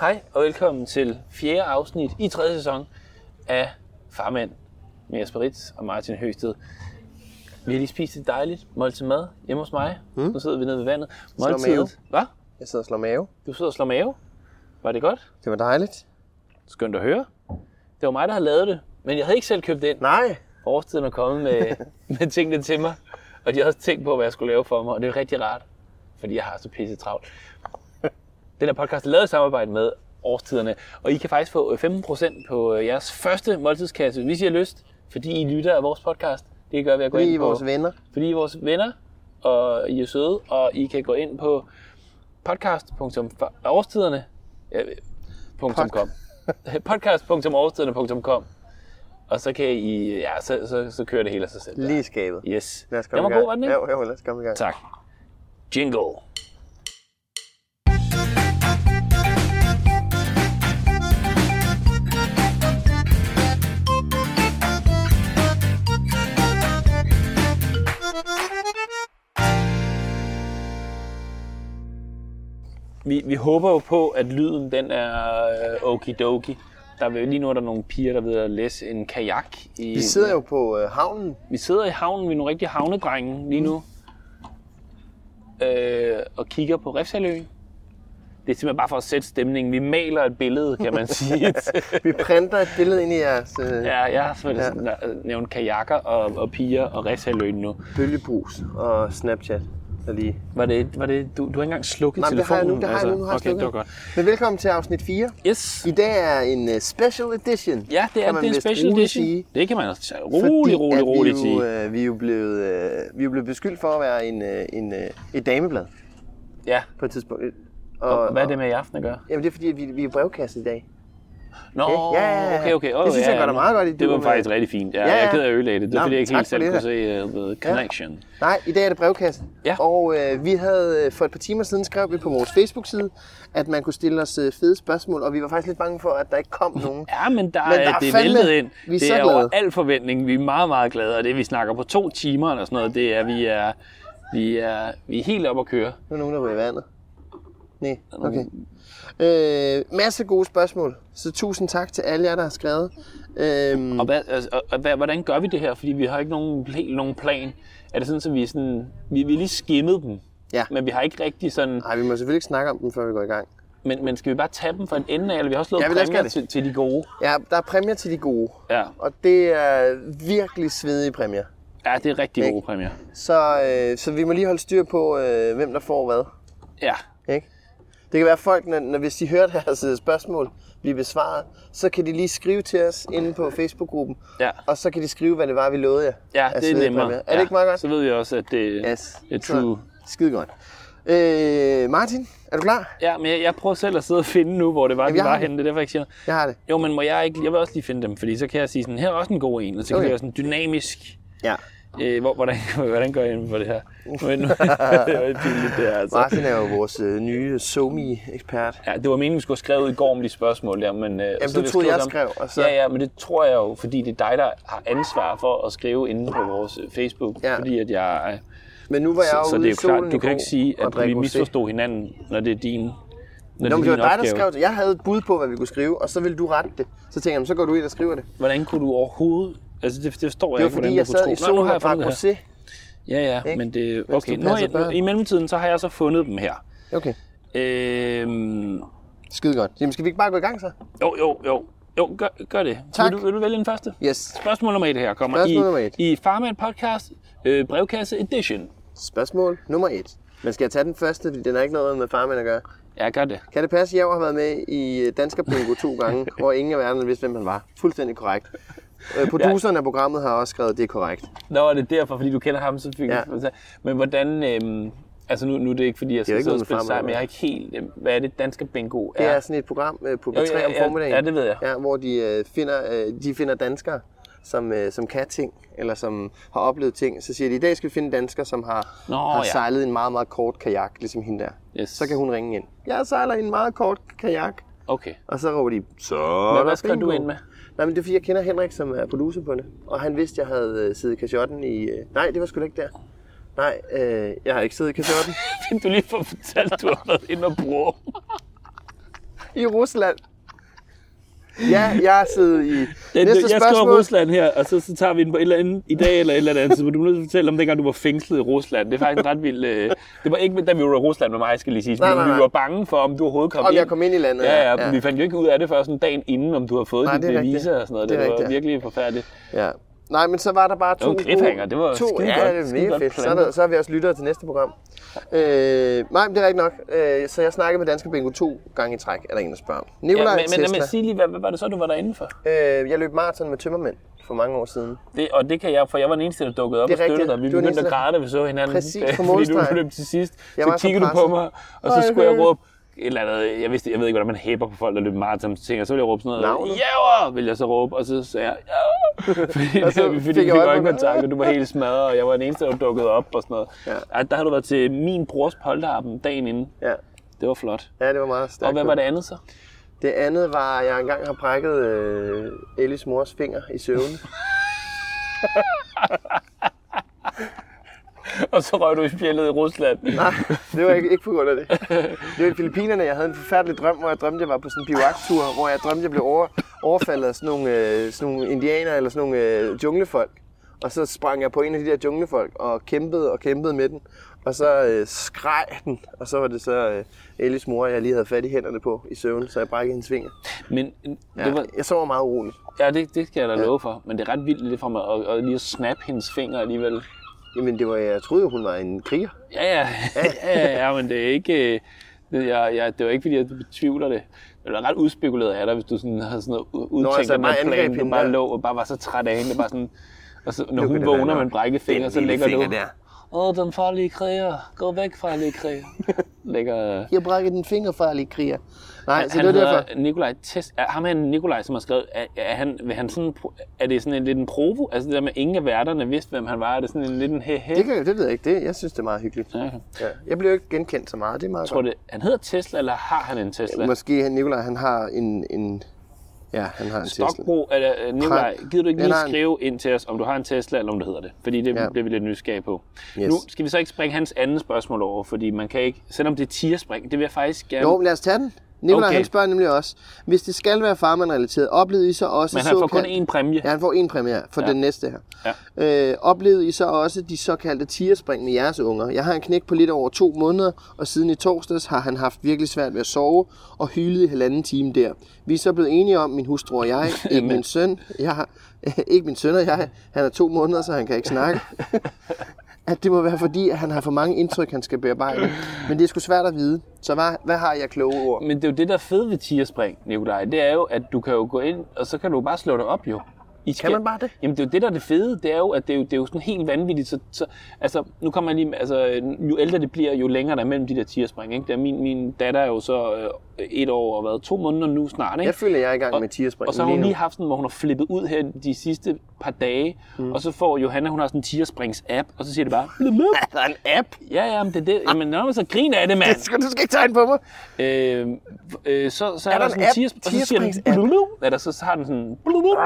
Hej og velkommen til fjerde afsnit i tredje sæson af Farmand med Jesper Ritz og Martin Høsted. Vi har lige spist et dejligt måltid mad hjemme hos mig. Mm. Nu sidder vi nede ved vandet. Måltidet. Hvad? Jeg sidder og slår mave. Du sidder og slår mave. Var det godt? Det var dejligt. Skønt at høre. Det var mig, der havde lavet det, men jeg havde ikke selv købt ind. Nej. Årstiden er kommet med, med tingene til mig, og de havde også tænkt på, hvad jeg skulle lave for mig, og det er rigtig rart, fordi jeg har så pisse travlt. Den her podcast er lavet i samarbejde med Årstiderne, og I kan faktisk få 15% på øh, jeres første måltidskasse, hvis I har lyst, fordi I lytter af vores podcast. Det gør vi at gå Fordi ind er på. vores venner. Fordi I er vores venner, og I er søde, og I kan gå ind på podcast.årstiderne. .com. podcast.årstiderne.com og så kan I, ja, så, så, så kører det hele af sig selv. der. Lige skabet. Yes. Lad os Den komme var i gang. god, var den ikke? Jo, jo, lad os komme i gang. Tak. Jingle. Vi, vi håber jo på, at lyden den er øh, okidoki. Der vil, lige nu er der nogle piger, der er ved at læse en kajak. I, Vi sidder jo på øh, havnen. vi sidder i havnen, vi er nogle rigtige havnedrenge lige nu. Øh, og kigger på Refsaløen. Det er simpelthen bare for at sætte stemningen. Vi maler et billede, kan man sige. Vi printer et billede ind i jeres øh, ja, jeg har selvfølgelig ja. nævnt kajakker og, og piger og Refsaløen nu. bølgebrus og Snapchat. Der lige. Var det, var det, du, du har ikke engang slukket Nej, men det har telefonen? jeg nu, det har jeg nu, nu har jeg okay, det slukket. var godt. Men velkommen til afsnit 4. Yes. I dag er en uh, special edition. Ja, det er, det er en special edition. Sige, Det kan man også rolig, fordi rolig, jo, sige. øh, vi er jo blevet, øh, vi er jo blevet beskyldt for at være en, øh, en, øh, et dameblad Ja, på et tidspunkt. og, hvad er det med i aften at gøre? Jamen det er fordi, vi, vi er brevkasse i dag. Nå, Ja, ja, ja, ja. okay, okay. Oh, Det synes ja, jeg gør ja. dig meget godt i. Det var faktisk rigtig fint. Ja, Ja, ja. ja. Jeg er ked af at ødelægge det. Det er fordi, jeg ikke helt selv kunne se uh, connection. Nej, i dag er det brevkasse. Ja. Og øh, vi havde øh, for et par timer siden skrev vi på vores Facebook-side, at man kunne stille os øh, fede spørgsmål, og vi var faktisk lidt bange for, at der ikke kom nogen. Ja, men der, Men er, der er det er fandme- væltet ind. vi er det er glade. over al forventning. Vi er meget, meget glade. Og det, vi snakker på to timer eller sådan noget, det er, vi er, vi er, vi er helt oppe at køre. Nu er nogen, der var i vandet. Nej, okay. Øh, masse gode spørgsmål, så tusind tak til alle jer, der har skrevet. Øhm, Og, hvad, altså, og, hvad, hvordan gør vi det her? Fordi vi har ikke nogen, helt nogen plan. Er det sådan, at vi sådan... Vi, vi lige skimmet dem. Ja. Men vi har ikke rigtig sådan... Nej, vi må selvfølgelig ikke snakke om dem, før vi går i gang. Men, men skal vi bare tage dem fra en ende af? Eller vi har også lavet Ja, præmier gøre til, til de gode. Ja, der er præmier til de gode, Ja. og det er virkelig svedige præmier. ja, det er rigtig gode præmier. Så, øh, så vi må lige holde styr på, øh, hvem der får hvad. Ja. Det kan være, at folk, når, når, hvis de hører deres øh, spørgsmål blive besvaret, så kan de lige skrive til os inde på Facebook-gruppen, Ja. og så kan de skrive, hvad det var, vi lovede jer. Ja, det er nemmere. Er ja. det ikke meget godt? Så ved vi også, at det, Yes. det er true. Skide godt. Øh, Martin, er du klar? Ja, men jeg, jeg prøver selv at sidde og finde nu, hvor det var, Jamen, de var har henne. Det er derfor, jeg ikke siger Jeg har det. Jo, men må jeg ikke... Jeg vil også lige finde dem, fordi så kan jeg sige sådan, her er også en god en, og så kan det være sådan dynamisk... Ja. Øh, hvor, hvordan, hvordan gør jeg for det her? Men nu, det var lidt pinligt, det her, altså. Martin er jo vores øh, nye SoMe-ekspert. Ja, det var meningen, vi skulle have skrevet i går om de spørgsmål der, men... Øh, Jamen, så du troede, jeg dem. skrev, og så... Ja, ja, men det tror jeg jo, fordi det er dig, der har ansvar for at skrive inde på vores øh, Facebook, Ja. fordi at jeg... øh, Men nu var jeg Så, jo så ude det er jo klart, du kan ikke sige, at vi misforstod hinanden, når det er din når Nå, det er det var dig, der skrev det. Jeg havde et bud på, hvad vi kunne skrive, og så ville du rette det. Så tænkte jeg, "Jamen, så går du ind og skriver det. Hvordan kunne du overhovedet... Altså, det, det forstår Det jeg var ikke, fordi, hvordan jeg du kunne sad tro. i solen har og jeg fundet det her. rosé. Ja, ja, Ikke? men det... Okay, nu jeg, i mellemtiden, så har jeg så fundet dem her. Okay. Øhm, Skide godt. Jamen, skal vi ikke bare gå i gang så? jo, jo, jo. Jo, gør, gør det. Tak. Vil du, vil du vælge den første? Yes. Spørgsmål nummer et her kommer Spørgsmål nummer i, et. i Farman Podcast øh, brevkasse edition. Spørgsmål nummer et. Men skal jeg tage den første, fordi den har ikke noget med farmand at gøre? Ja, gør det. Kan det passe, at jeg har været med i Dansker Bingo to gange, hvor ingen af verden vidste, hvem han var? Fuldstændig korrekt. Øh, Produceren af programmet har også skrevet, at det er korrekt. Nå, var det derfor, fordi du kender ham, så fik Ja. ja. Men hvordan... Øhm, altså nu, nu er det ikke, fordi jeg er skal sidde og spille at men jeg har ikke helt... øhm, Hvad er det, Danske Bingo Det er sådan et program øh, på Jo, B3 ja, om ja, formiddagen. ja, det ved jeg. Ja, hvor de, øh, finder, øh, de finder danskere, som, øh, som kan ting, eller som har oplevet ting. Så siger de, i dag skal vi finde danskere, som har, Nå, har ja. sejlet en meget, meget kort kajak, ligesom hende der. Yes. Så kan hun ringe ind. Jeg sejler en meget kort kajak. Okay. Og så råber de, så Men er hvad der skrev du ind med? Nej, men det er fordi, jeg kender Henrik, som er producer på det. Og han vidste, jeg havde øh, siddet i kashotten i... Øh, nej, det var sgu da ikke der. Nej, øh, jeg har ikke siddet i kashotten. Fik du lige få fortalt, du har været inde og bruge. I Rusland. Ja, jeg har siddet i... Jeg, Næste jeg skriver spørgsmål. Rusland her, og så, så tager vi den på et eller andet i dag eller et eller andet. Så du er nødt til at fortælle om dengang, du var fængslet i Rusland. Det er faktisk ret vild... Øh, det var ikke, da vi var i Rusland med mig, skal lige sige. Nej, nej, nej. Vi var bange for, om du overhovedet kom Om ind. jeg kom ind i landet, Ja, ja, ja, vi fandt jo ikke ud af det før sådan dagen inden, om du har fået Nej, dit visa og sådan noget. Det Det, var rigtigt. virkelig forfærdeligt. Ja. Nej, men så var der bare to... var en cliffhanger. Det var to, skide ja, det er mega fedt. Så, er der, så har vi også lyttere til næste program. Øh, nej, men det er rigtigt nok. Øh, så jeg snakkede med Danske Bingo to gange i træk, er der en, der spørger om. Ja, Nikolaj men, men, Tesla. men sig lige, hvad, hvad var det så, du var derinde for? Øh, jeg løb maraton med tømmermænd for mange år siden. Det, og det kan jeg, for jeg var den eneste, der dukkede op Det og støttede rigtigt. dig. Vi var begyndte at græde, da vi så hinanden. Præcis, på fordi du løb til sidst. Jeg så var kiggede du på mig, og så skulle jeg råbe et eller andet, jeg, vidste, jeg ved ikke, hvordan man hæber på folk, der løber maraton. Så tænkte jeg, så ville jeg råbe sådan noget, Navnet? Vil jeg så råbe, og så sagde jeg, Jæver, fordi, Og så fordi fik vi fik øjenkontakt, og du var helt smadret, og jeg var den eneste, der dukkede op og sådan noget. Ja. Der havde du været til min brors polterappen dagen inden. Ja. Det var flot. ja, det var meget stærkt. Og hvad var det andet så? Det andet var, at jeg engang har brækket øh, Ellis mors finger i søvn. Og så røg du i spjældet i Rusland. Nej, det var ikke, ikke på grund af det. Det var i Filippinerne, jeg havde en forfærdelig drøm, hvor jeg drømte, jeg var på sådan en bivaktur, hvor jeg drømte, jeg blev over, overfaldet af sådan nogle, øh, sådan nogle indianer eller sådan nogle øh, junglefolk. Og så sprang jeg på en af de der junglefolk og kæmpede og kæmpede med den. Og så øh, skreg den, og så var det så øh, Ellis mor, jeg lige havde fat i hænderne på i søvn, så jeg brækkede hendes finger. Men Ja, det var, Jeg sover meget uroligt. Ja, det, det skal jeg da love for. Men det er ret vildt lidt for mig at, at lige at snappe hendes fingre alligevel. Jamen, det var, jeg troede hun var en kriger. Ja, ja, ja, ja, ja men det er ikke... øh, Det, jeg, jeg, det var ikke, fordi jeg betvivler det. Det var ret udspekuleret af dig, hvis du sådan havde sådan noget udtænkt altså, den der plan, du bare lå og bare var så træt af hende. Det var sådan, og så, når Nu hun vågner med en brækket finger, så ligger du... der. Åh, den farlige kriger. Gå væk fra, lille kriger. ligger... Jeg brækkede den finger, farlige kriger. Nej, Han, så han det hedder derfor. Nikolaj Test. Er ham her Nikolaj, som har skrevet, er, er, han, vil han sådan, er det sådan en lidt en provo? Altså det der med, at ingen af værterne vidste, hvem han var. Er det sådan en lidt en he-he? Det, kan, det ved jeg ikke. Det, jeg synes, det er meget hyggeligt. Okay. Ja. Jeg bliver jo ikke genkendt så meget. Det er meget Jeg tror godt. det, han hedder Tesla, eller har han en Tesla? Måske han, Nikolaj, han har en, en... Ja, han har en Tesla. Stokbro, eller øh, Nikolaj, gider du ikke lige en- skrive ind til os, om du har en Tesla, eller om du hedder det? Fordi det ja. bliver vi lidt nysgerrige på. Yes. Nu skal vi så ikke springe hans andet spørgsmål over, fordi man kan ikke, selvom det er tierspring, det vil jeg faktisk gerne... Jo, lad os tage den. Nikolaj, Okay. han spørger nemlig også, hvis det skal være farmand-relateret, oplevede I så også Men han får kun én præmie. Ja, han får en præmie for Ja. den næste her. Ja. Øh, oplevede I så også de såkaldte tierspring med jeres unger? Jeg har en knæk på lidt over to måneder, og siden i torsdags har han haft virkelig svært ved at sove og hyldet i halvanden time der. Vi er så blevet enige om, min hustru og jeg, ikke min søn, jeg har, ikke min søn og jeg, han er to måneder, så han kan ikke snakke, at det må være fordi, at han har for mange indtryk, han skal bearbejde. Men det er sgu svært at vide. Så hvad, hvad har jeg kloge ord? Men det er jo det, der er fedt ved tierspring, Nikolaj. Det er jo, at du kan jo gå ind, og så kan du bare slå det op jo. I skal, man bare det? Jamen det er jo det, der er det fede. Det er jo, at det er jo, det er jo sådan helt vanvittigt. Så, så, altså, nu kommer jeg lige, altså, jo ældre det bliver, jo længere der er mellem de der tierspring. Ikke? Der er min, min datter er jo så øh, et år og været to måneder nu snart. Ikke? Jeg føler, jeg er i gang med tierspring Og så har lige hun nu. lige haft sådan, hvor hun har flippet ud her de sidste par dage. Mm. Og så får Johanna, hun har sådan en tiersprings app, og så siger det bare, blub. Der er en app. ja, ja, men det er det. Jamen, når man så griner af det, mand. Det skal, du skal ikke tegne på mig. Øh, øh, så, så er, Er der, der sådan en tiers, og så siger den, Tierspringsapp? blub, eller så har den sådan, blub, blub,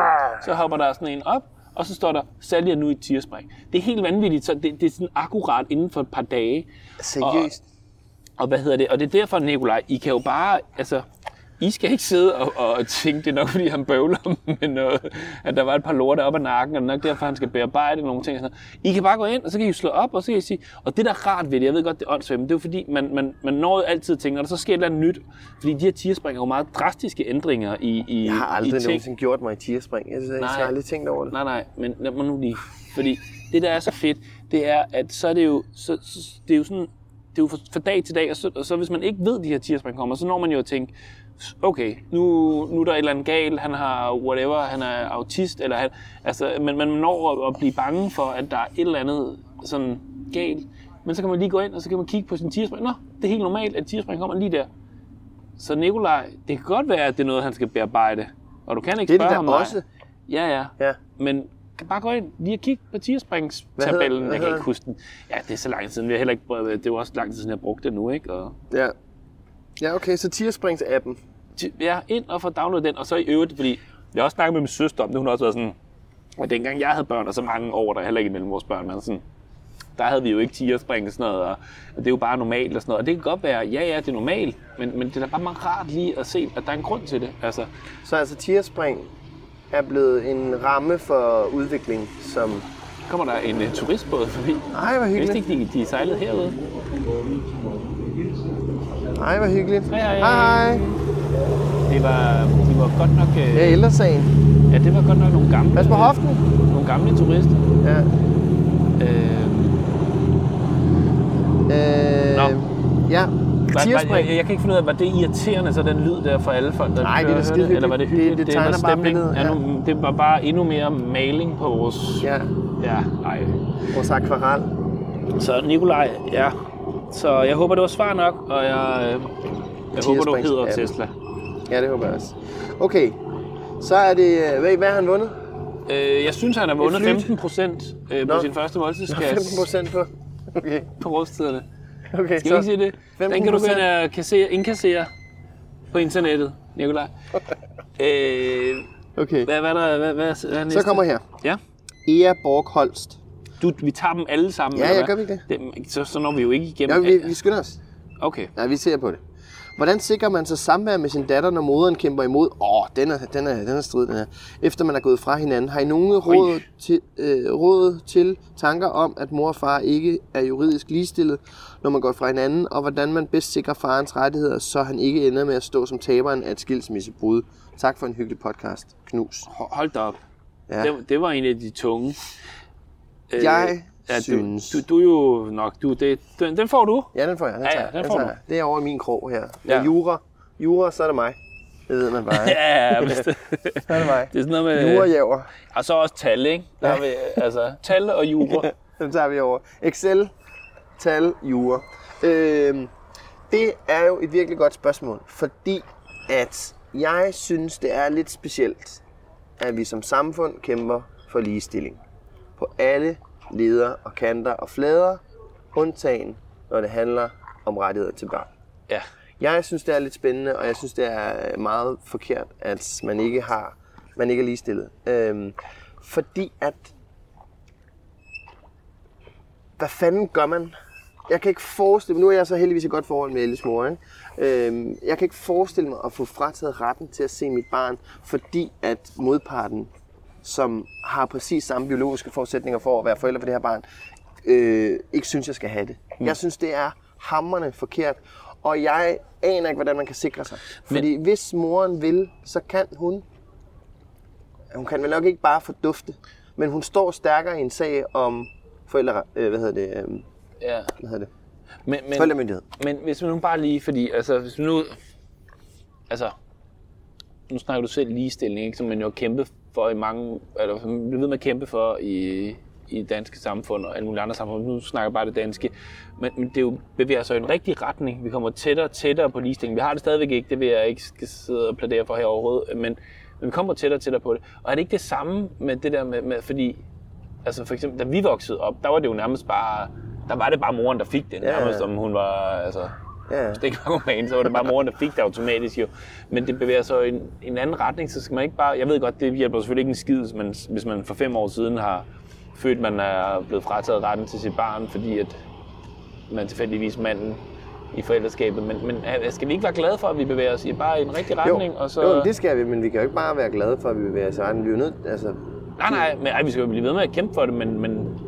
så hopper der sådan en op, og så står der, sælger nu i tierspring. Det er helt vanvittigt, så det, det er sådan akkurat inden for et par dage. Seriøst. Og hvad hedder det? Og det er derfor, Nikolaj, I kan jo bare, altså, I skal ikke sidde og, og tænke, det er nok fordi han bøvler med noget, at der var et par lorte op ad nakken, og det er nok derfor, han skal bearbejde nogle ting. Og sådan noget. I kan bare gå ind, og så kan I slå op, og så kan I sige, og det der er rart ved det, jeg ved godt, det er åndssvagt, men det er jo fordi, man, man, man når altid at tænke, når der så sker et eller andet nyt, fordi de her tierspring er jo meget drastiske ændringer i, i, Jeg har i aldrig ting. nogensinde gjort mig i tierspring. Jeg, synes, jeg har aldrig tænkt over det. Nej, nej, men lad mig nu lige. Fordi det, der er så fedt, det er, at så er det jo, så, så, det er jo sådan, det er jo fra, dag til dag, og så, og så hvis man ikke ved, de her tierspring kommer, så når man jo at tænke, okay, nu, nu er der et eller andet galt, han har whatever, han er autist, eller han, altså, men man når at, at blive bange for, at der er et eller andet sådan galt. Men så kan man lige gå ind, og så kan man kigge på sin tierspring. Nå, det er helt normalt, at tierspring kommer lige der. Så Nikolaj, det kan godt være, at det er noget, han skal bearbejde. Og du kan ikke Det er det spørge der ham nej. også. Ja, ja. Ja. Men bare gå ind lige og kigge på hedder- Jeg kan ikke huske den. Ja, det er så lang tid siden. Vi har heller ikke prøvet, det er jo også lang tid siden, jeg har brugt det nu, ikke? Og, Ja. Ja, okay, så tiersprings-appen. ti- ja, ind og få downloadet den, og så i øvrigt, fordi jeg har også snakket med min søster om det, hun har også været sådan, og dengang jeg havde børn, og så mange år, der er heller ikke imellem vores børn, men sådan, der havde vi jo ikke tierspring og sådan noget, og det er jo bare normalt og sådan noget. Og det kan godt være, ja, ja, det er normalt, men, men det er da bare meget rart lige at se, at der er en grund til det. Altså, Så altså tierspring er blevet en ramme for udvikling, som... kommer der en uh, turistbåd forbi. Ej, hvor Jeg vidste hyggeligt. ikke, de, de sejlede herude. Ej, hvor hyggeligt. Hej, hej. hej. Det var, de var godt nok... Øh, er ældresagen. Ja, det var godt nok nogle gamle... Pas på hoften. Nogle gamle turister. Ja. Øh, Øh, Nå. Ja, tierspring. jeg, jeg, kan ikke finde ud af, var det irriterende, så den lyd der for alle folk, der Nej, det er skide Eller var det hyggeligt. Det- det var tegner bare billedet, Ja, nu, det var bare endnu mere maling på vores... Ja, Ja, nej. vores akvarel. Så Nikolaj, ja. Så jeg håber, det var svar nok, og jeg, øh, jeg håber, du hedder Tierspringsappen. Tesla. Ja, det håber jeg også. Okay, så er det... Hvad, hvad har han vundet? Øh, jeg synes, han har vundet flyt. 15 procent øh, på Nå. sin første Nå, 15 måltidskasse procent på. Okay, på rådstiderne. okay Skal vi ikke sige det? Den kan du gå 15%. ind og kassere, indkassere på internettet, Nikolaj. øh, Okay, hvad, hvad, er der, hvad, hvad, hvad er næste? så kommer her. Ja. Ea Borg Holst. Du, vi tager dem alle sammen, Ja, ja, hvad? gør vi det? det? Så, så når vi jo ikke Ja, igennem... vi, vi skynder os. Okay. Nej, vi ser på det. Hvordan sikrer man sig samvær med sin datter, når moderen kæmper imod? Åh, den er, den er, den er strid, den her. Efter man er gået fra hinanden. Har I nogen råd til, øh, råd til tanker om, at mor og far ikke er juridisk ligestillet, når man går fra hinanden, og hvordan man bedst sikrer farens rettigheder, så han ikke ender med at stå som taberen af et skilsmissebrud? Tak for en hyggelig podcast. Knus. Ho- Hold da op. Ja. Det, det var en af de tunge. Øh, Jeg ja, synes- Du, du, du er jo nok... Du, det, den, den får du. Ja, den får jeg. Den Ja, ja, tager, jeg. den den får tager du. Det er over i min krog her. Ja. jura. Jura, så er det mig. Det ved man bare. ikke? Ja, ja, det, Så er det mig. det er sådan noget med... Jura-jæver. Og så også tal, ikke? Der har vi, altså, tal og jura. Den tager vi over. Excel, tal, jura. Øhm, det er jo et virkelig godt spørgsmål, fordi at jeg synes, det er lidt specielt, at vi som samfund kæmper for ligestilling. På alle leder og kanter og flader, undtagen når det handler om rettigheder til børn. Ja. Jeg synes, det er lidt spændende, og jeg synes, det er meget forkert, at man ikke har, man ikke er ligestillet. Øhm, fordi at hvad fanden gør man? Jeg kan ikke forestille mig, nu er jeg så heldigvis i godt forhold med Ellis mor, ikke? Øhm, jeg kan ikke forestille mig at få frataget retten til at se mit barn, fordi at modparten, som har præcis samme biologiske forudsætninger for at være forældre for det her barn, øh, ikke synes, jeg skal have det. Mm. Jeg synes, det er hammerne forkert, og jeg aner ikke, hvordan man kan sikre sig. Fordi Men... hvis moren vil, så kan hun hun kan vel nok ikke bare fordufte, men hun står stærkere i en sag om forældre, øh, hvad hedder det, øh, ja. hvad hedder det, Men, men, forældremyndighed. Men hvis man nu bare lige, fordi altså, hvis man nu, altså, nu snakker du selv ligestilling, ikke, som man jo har kæmpet for i mange, eller som ved med at kæmpe for i, i danske samfund og alle mulige andre samfund. Nu snakker jeg bare det danske. Men, men det er jo, bevæger sig i en rigtig retning. Vi kommer tættere og tættere på ligestilling. Vi har det stadigvæk ikke, det vil jeg ikke skal sidde og plædere for her overhovedet, men, men vi kommer tættere og tættere på det. Og er det ikke det samme med det der med, med fordi, altså for eksempel, da vi voksede op, der var det jo nærmest bare, der var det bare moren, der fik det, Ja, ja. nærmest om hun var, altså, Ja. var roman, så var det bare moren, der fik det automatisk jo. Men det bevæger sig i en, en anden retning, så skal man ikke bare... Jeg ved godt, det hjælper selvfølgelig ikke en skid, hvis man, hvis man for fem år siden har følt, man er blevet frataget retten til sit barn, fordi at man tilfældigvis manden i forældreskabet. Men, men øh, skal vi ikke være glade for, at vi bevæger os i bare i en rigtig retning? jo, og så... jo, det skal vi, men vi kan jo ikke bare være glade for, at vi bevæger os i retning. Vi er jo nødt, altså... Nej, nej, men ej, vi skal jo blive ved med at kæmpe for det, men, men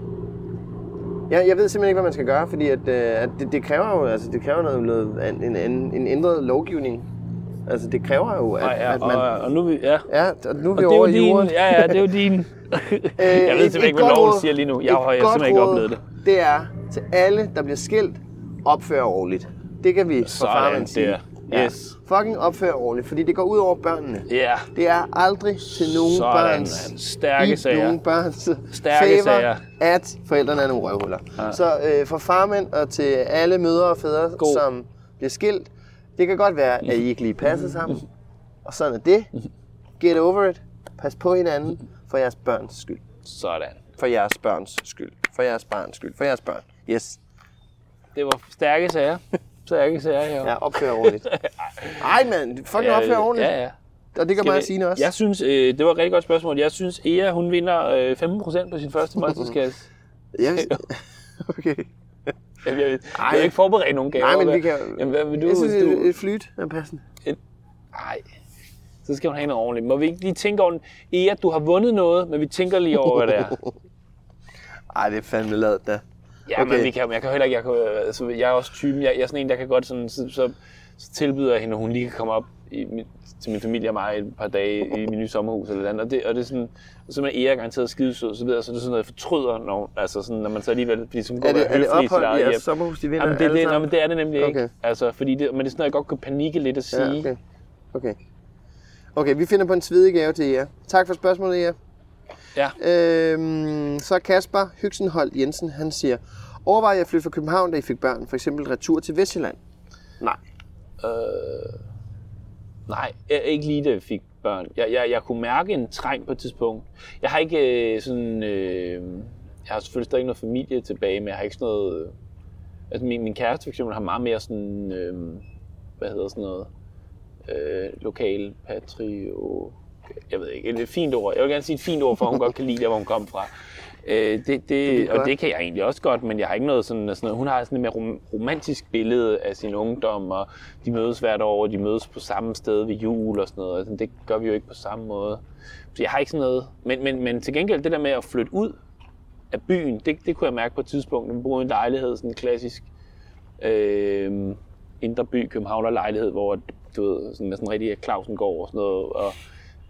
Jeg, jeg ved simpelthen ikke, hvad man skal gøre, fordi at, øh, at det, det kræver jo altså, det kræver noget, noget en, en, en ændret lovgivning. Altså, det kræver jo, at, nej, ja, at man... og, og nu er vi, ja. ja, og nu er vi Og det er over i din, jorden. ja, ja, det er jo din. jeg ved simpelthen ikke, hvad loven råd- siger lige nu. Jeg har jeg simpelthen ikke oplevet det. Det er til alle, der bliver skilt, opfør ordentligt. Det kan vi fra farmen sige. Yes. Fucking opfør ordentligt, fordi det går ud over børnene. Ja, Det er aldrig til nogen Sådan, børns mand. Stærke sager. nogen børns Stærke favor, sager. at forældrene er nogle røvhuller. Ja. Så øh, for farmænd og til alle mødre og fædre, God. som bliver skilt, det kan godt være, at I ikke lige passer sammen. Og sådan er det. Get over it. Pas på hinanden for jeres børns skyld. sådan. For jeres børns skyld. For jeres barns skyld. For jeres børn. Yes. Det var stærke sager. Stærke sager, ja. Ja, opfør ordentligt. Ej, mand. Fucking opfør ordentligt. Ja, ja. Og det kan og Signe også. Jeg synes, øh, det var et rigtig godt spørgsmål. Jeg synes, Ea, hun vinder øh, 15% på sin første måltidskasse. Jeg, okay. Jeg, jeg, jeg, jeg har ikke forberedt nogen gaver. Nej, men vi kan... Jamen, hvad vil du? jeg synes, du et, et flyt er passende. Nej, så skal hun have noget ordentligt. Må vi ikke lige tænke over? Ea, du har vundet noget, men vi tænker lige over, hvad det er. Ej, det er fandme lavet da. Ja, okay. Men vi kan, jeg kan heller ikke, jeg, kan, altså, jeg er også typen, jeg, jeg er sådan en, der kan godt sådan, så, så, så tilbyder jeg hende, at hun lige kan komme op i, min- til min familie og mig et par dage i min nye sommerhus eller andet. Og det, og det er sådan, og så er Ea garanteret skidesød, så jeg, så er det sådan noget, jeg fortryder, når, altså sådan, når man så alligevel, fordi så går Er det, er det ophold i jeres hjem. sommerhus, de vinder Jamen, det, er alle det, sammen? men det er det nemlig ikke. Okay. Altså, fordi det, men det er sådan noget, jeg godt kunne panikke lidt at sige. Ja, okay. okay. Okay, vi finder på en svedig gave til jer. Tak for spørgsmålet, jer. Ja. Øhm, så Kasper Hygsenholt Jensen, han siger, overvej at flytte fra København, da I fik børn, for eksempel retur til Vestjylland. Nej. Øh, nej, jeg, ikke lige da jeg fik børn. Jeg, jeg, jeg kunne mærke en træng på et tidspunkt. Jeg har ikke øh, sådan... Øh, jeg har selvfølgelig stadig noget familie tilbage, men jeg har ikke sådan noget... Øh, altså min, min kæreste for eksempel har meget mere sådan... Øh, hvad hedder sådan noget? Øh, lokal patrio... Jeg ved ikke, et fint ord. Jeg vil gerne sige et fint ord, for hun godt kan lide der, hvor hun kom fra. Øh, det, det, og det kan jeg egentlig også godt, men jeg har ikke noget sådan, sådan noget. Hun har sådan et mere rom- romantisk billede af sin ungdom, og de mødes hvert år, og de mødes på samme sted ved jul og sådan noget. Altså, det gør vi jo ikke på samme måde. Så jeg har ikke sådan noget. Men, men, men til gengæld det der med at flytte ud af byen, det, det kunne jeg mærke på et tidspunkt. Vi boede i en lejlighed, sådan en klassisk øh, indre by, Københavner lejlighed, hvor du ved, sådan, sådan rigtig Clausen går og sådan noget, og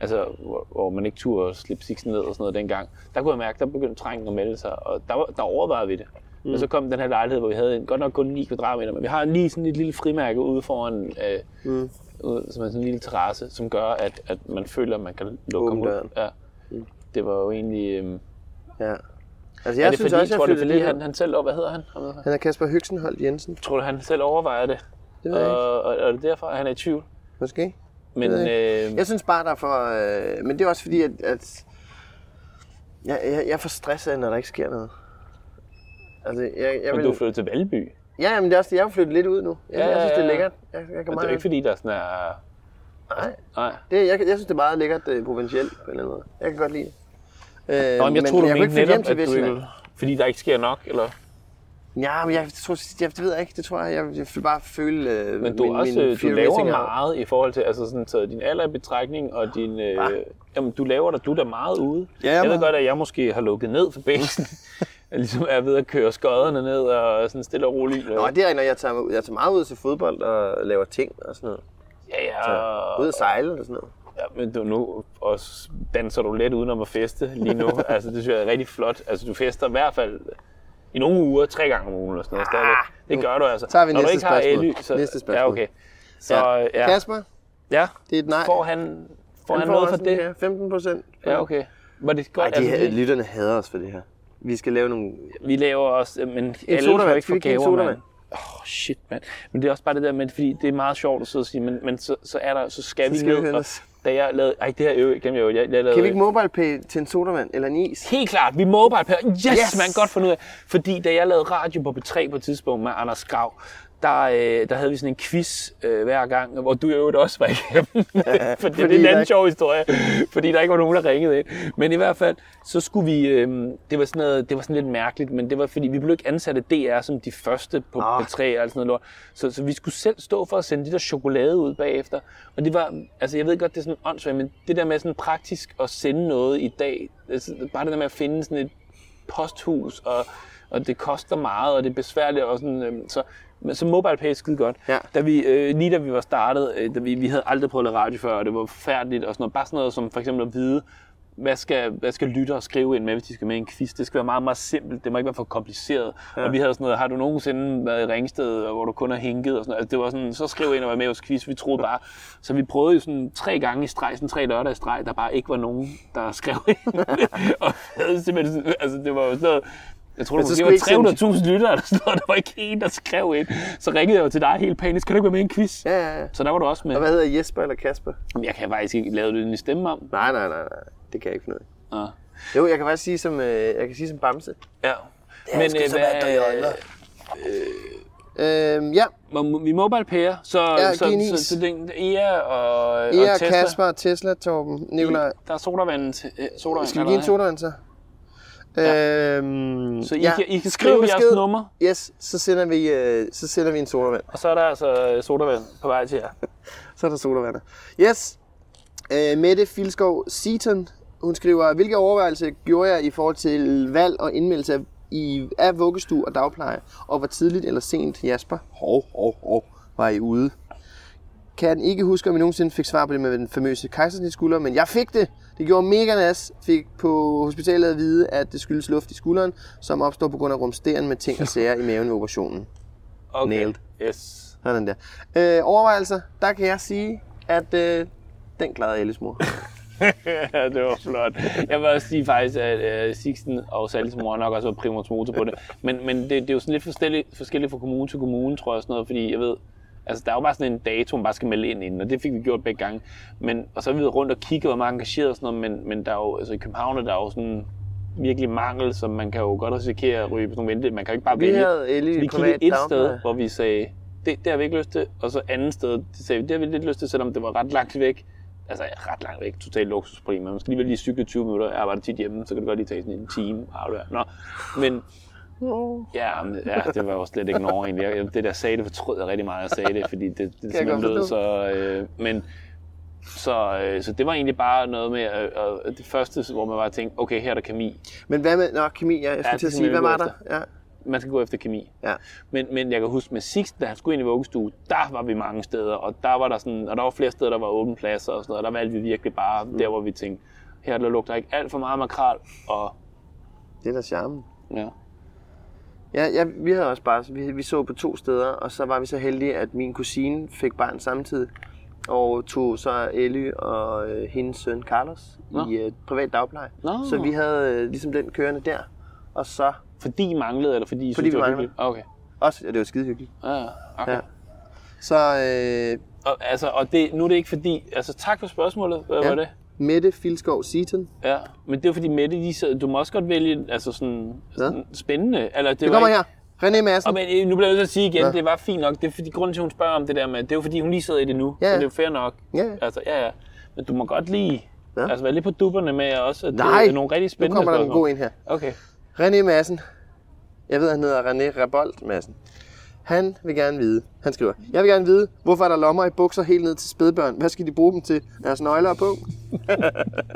altså, hvor, hvor man ikke turde slippe siksen ned og sådan noget dengang. Der kunne jeg mærke, der begyndte trængen at melde sig, og der, var, der overvejede vi det. Mm. Og så kom den her lejlighed, hvor vi havde en, godt nok kun 9 kvadratmeter, men vi har lige sådan et lille frimærke ude foran, øh, mm. ude, som er sådan en lille terrasse, som gør, at, at man føler, at man kan lukke ud. døren. Ja. Det var jo egentlig... Øh, Ja. Altså, jeg er det synes fordi, også, jeg tror du, flyttede fordi han, han... selv, hvad hedder han? Han er Kasper Hygsenholt Jensen. Tror du, han selv overvejer det? Det ved jeg ikke. Og, og, og er det derfor, at han er i tvivl? Måske. Men jeg øh, Jeg synes bare, der er for... Øh, men det er også fordi, at... at jeg, jeg, jeg er for stresset, når der ikke sker noget. Altså, jeg, jeg men vil... du er flyttet til Valby. Ja, men det er også. Jeg vil flytte lidt ud nu. Jeg, Ja, jeg synes, det er lækkert. Jeg, jeg kan Men det er ikke fordi, der sådan er... Nej, Nej. det, jeg, jeg synes, det er meget lækkert øh, provincielt på en eller anden måde. Jeg kan godt lide det. Øh, Nå, men jeg tror, du jeg kunne mente ikke flytte hjem netop, til at du ikke... Fordi der ikke sker nok, eller? Ja, men jeg tror, jeg, det ved jeg ikke. Det tror jeg, jeg, jeg vil bare føle øh, Men du, min, også, min øh, du laver meget i forhold til, altså sådan taget din alder i betragtning, og din, øh, jamen, du laver dig, du er da meget ude. Ja, jeg jeg ved godt, at jeg måske har lukket ned for basen. jeg ligesom er ved at køre skodderne ned og sådan stille og roligt. Nå, det er, når jeg tager, jeg tager meget ud til fodbold og laver ting og sådan noget. ja, ja, Så, ud at sejle og sådan noget. Ja, men du, nu også danser du lidt udenom at feste lige nu. altså, det synes jeg er rigtig flot. Altså, du fester i hvert fald i nogle uger, tre gange om ugen eller sådan noget. stadigvæk. Det gør du altså. Ah, tager vi Når du næste ikke har spørgsmål. Elly, så... Næste spørgsmål. Ja, okay. Så ja. ja. Kasper, ja. det er et nej. Får han, får han, Han noget for det? Ja, 15 procent. Ja, okay. Var det godt? Ej, de altså, vi, lytterne hader os for det her. Vi skal lave nogle... vi laver også, men alle sodavand. ikke få vi gaver, mand. Åh, oh, shit, mand. Men det er også bare det der med, fordi det er meget sjovt at sidde og sige, men, men så, så, er der, så skal Så vi skal vi ned. Og, os. Da jeg lavede, ej, det her øve, glemte jeg jo. Jeg, jeg lavede, Kan vi ikke mobile pay til en sodavand eller en is? Helt klart, vi mobile pay. Yes, Yes! man godt finde ud af. Fordi da jeg lavede radio på B3 på et tidspunkt med Anders Grav, der, øh, der havde vi sådan en quiz øh, hver gang, hvor du i øvrigt også var igennem. For det, er en anden sjov historie, fordi der ikke var nogen, der ringede ind. Men i hvert fald, så skulle vi, øh, det var sådan noget, det var sådan lidt mærkeligt, men det var fordi, vi blev ikke ansat af DR som de første på Ah. P3 og sådan noget lort. Så, så vi skulle selv stå for at sende de der chokolade ud bagefter. Og det var, altså jeg ved godt, det er sådan åndssvagt, men det der med sådan praktisk at sende noget i dag, altså, bare det der med at finde sådan et posthus, og, og det koster meget, og det er besværligt, og sådan, øhm, så, men så MobilePay er skide godt. Ja. Da vi, øh, lige da vi var startet, øh, da vi, vi havde aldrig prøvet at lave radio før, og det var forfærdeligt, og sådan noget, bare sådan noget som for eksempel at vide, hvad skal, hvad skal lyttere skrive ind med, hvis de skal med en quiz? Det skal være meget, meget simpelt. Det må ikke være for kompliceret. Ja. Og vi havde sådan noget, har du nogensinde været i Ringsted, hvor du kun har hinket? Og sådan noget. Altså, det var sådan, så skriv ind og var med hos quiz. Vi troede bare. Så vi prøvede jo sådan tre gange i streg, sådan tre lørdage i streg, der bare ikke var nogen, der skrev ind. og havde simpelthen, altså det var jo sådan noget, jeg tror, Men så det var ikke sende- 300.000 lyttere, sådan noget. Der var ikke en, der skrev ind. Så ringede jeg jo til dig helt panisk. Kan du ikke være med i en quiz? Ja, ja, ja. Så der var du også med. Og hvad hedder Jesper eller Kasper? Jamen, Jeg kan faktisk ikke lave det i stemme om. Nej, nej, nej, nej. Det kan jeg ikke finde ud af. Ja. Jo, jeg kan faktisk sige som, øh, jeg kan sige som Bamse. Ja. Men, sgu så vand, der øjnene. Øhm, ja, Vi mobile pair, så, Ja, så, så, så, det er Ea og, og Ea, Tesla. Kasper, Tesla, Torben, Nikolaj. Der er sodavand. øh, sodavand Skal vi give en sodavand så? Øhm, Så I, ja. kan, I kan Skriv skrive jeres besked. nummer, Yes, så sender vi, øh, så sender vi en sodavand. og så er der altså øh, sodavand på vej til jer. Så er der sodavand. Yes. Øh, Mette Filskov Seaton, hun skriver, hvilke overvejelser gjorde jeg i forhold til valg og indmeldelse af, i, af vuggestue og dagpleje, og hvor tidligt eller sent Jasper, hov, hov, hov, var I ude? Kan ikke huske, om I nogensinde fik svar på det med den famøse kejsersnitskulder, men jeg fik det. Det gjorde mega nas. Fik på hospitalet at vide, at det skyldes luft i skulderen, som opstår på grund af rumsteren med ting og sager i maven ved operationen. Okay. Nailed. Yes. Sådan der. Øh, overvejelser, der kan jeg sige, at øh, den klarede Ellis mor. ja, det var flot. Jeg vil også sige faktisk, at uh, Sixten og Sallys mor nok også var primus motor på det. Men, men det, det er jo sådan lidt forskelligt, forskelligt fra kommune til kommune, tror jeg, sådan noget, fordi jeg ved, altså der er jo bare sådan en dato, man bare skal melde ind inden, og det fik vi gjort begge gange. Men, og så har vi været rundt og kigget, hvor meget engageret og sådan noget, men, men der er jo, altså i København er der jo sådan virkelig mangel, så man kan jo godt risikere at ryge på sådan nogle vente. Man kan jo ikke bare Vi vælge. havde Ellie Så i vi kiggede et dagpleje. sted, hvor vi sagde, det, det har vi ikke lyst til, og så andet sted, det sagde vi, det har vi lidt lyst til, selvom det var ret langt væk. Altså ret langt væk, totalt luksusproblem. Man skal alligevel lige cykle 20 minutter, jeg arbejder tit hjemme, så kan det godt lige tage sådan en time. Nå, men ja, men, ja, det var jo slet ikke Norge egentlig. Jeg, det der sagde det, fortrød jeg rigtig meget, at jeg sagde det, fordi det, det jeg simpelthen lød så... Øh, men, så, øh, så det var egentlig bare noget med, øh, øh, det første, hvor man bare tænkte, okay, her er der kemi. Men hvad med, nå, kemi, ja, jeg skulle Ja, til at det sige, hvad var gå der? Ja, Man skal gå efter kemi. ja. Men, men jeg kan huske med Sixten, da han skulle ind i vuggestue, der var vi mange steder, og der var der sådan, og der var flere steder, der var åbne pladser og sådan noget, og der valgte vi virkelig bare der, hvor vi tænkte, her der lugter ikke alt for meget makrel, og Det er da charmen. ja. Ja, ja, vi havde også bare, vi, vi så på to steder, og så var vi så heldige, at min kusine fik barn samtidig, og tog så Ellie og øh, hendes søn Carlos Nå. i øh, privat dagpleje. Nå. Så vi havde øh, ligesom den kørende der, og så Fordi I manglede, eller fordi I Fordi synes, det vi var manglede. hyggeligt? Okay. også, ja, det var skide hyggeligt. Ja, okay. Ja. Så øh, Og, altså, og det, nu er det ikke fordi, altså tak for spørgsmålet, hvad ja. var det? Mette Filskov Seaton. Ja, men det er fordi Mette, de, du må også godt vælge, altså sådan, sådan spændende. Eller, det, Det kommer ikke, her. René Madsen. Og men, øh, nu bliver jeg nødt til at sige igen, Ja. det var fint nok. Det er fordi, grunden til, at hun spørger om det der med, det er jo fordi, hun lige sidder i det nu. Ja, Så ja. det er jo fair nok. Ja, ja. Altså, ja, ja. Men du må godt lige Ja. ja. altså, være lidt på dupperne med også, at Nej, det er nogle rigtig nu spændende kommer der en god en her. Okay. René Madsen. Jeg ved, han hedder René Rabold Madsen. Han vil gerne vide, han skriver, jeg vil gerne vide, hvorfor er der lommer i bukser helt ned til spædbørn? Hvad skal de bruge dem til? Deres nøgler er på?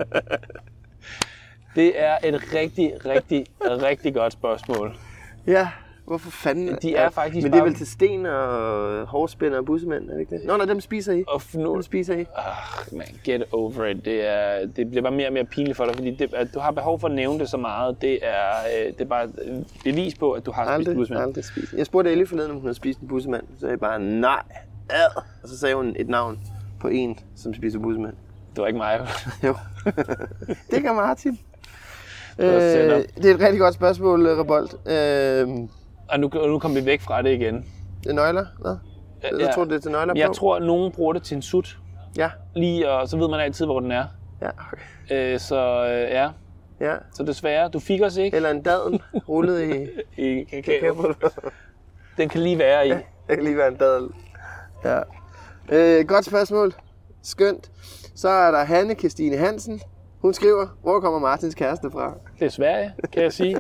Det er et rigtig, rigtig, rigtig godt spørgsmål. Ja, hvorfor fanden? De er faktisk Men det er vel til sten og hårspænder og bussemænd, er det ikke det? Nå, nej, dem spiser I. Og nu, Dem spiser I. ah, man, get over it. Det, er, det bliver bare mere og mere pinligt for dig, fordi det, at du har behov for at nævne det så meget. Det er, øh, det er bare bevis på, at du har spist Aldrig, busmand. aldrig spist. Jeg spurgte Ellie forleden, om hun havde spist en bussemand. Så sagde jeg bare, nej, ad. Og så sagde hun et navn på en, som spiser bussemand. Det var ikke mig. Jo. det kan Martin. Øh, det er et rigtig godt spørgsmål, Rebold. Øh, Og nu, nu kommer vi væk fra det igen. nøgler? Nå? Jeg tror, det er til nøgler Jeg på. tror, at nogen bruger det til en sut. Ja. Lige, og så ved man altid, hvor den er. Ja, okay. Øh, så øh, ja, ja. så desværre, du fik os ikke Eller en dadel rullet i i kakao. kakao. Den kan lige være i. Jeg kan lige være en dadel. Ja. Øh, godt spørgsmål. Skønt. Så er der Hanne Kirstine Hansen. Hun skriver, hvor kommer Martins kæreste fra? Det er Sverige, kan jeg sige.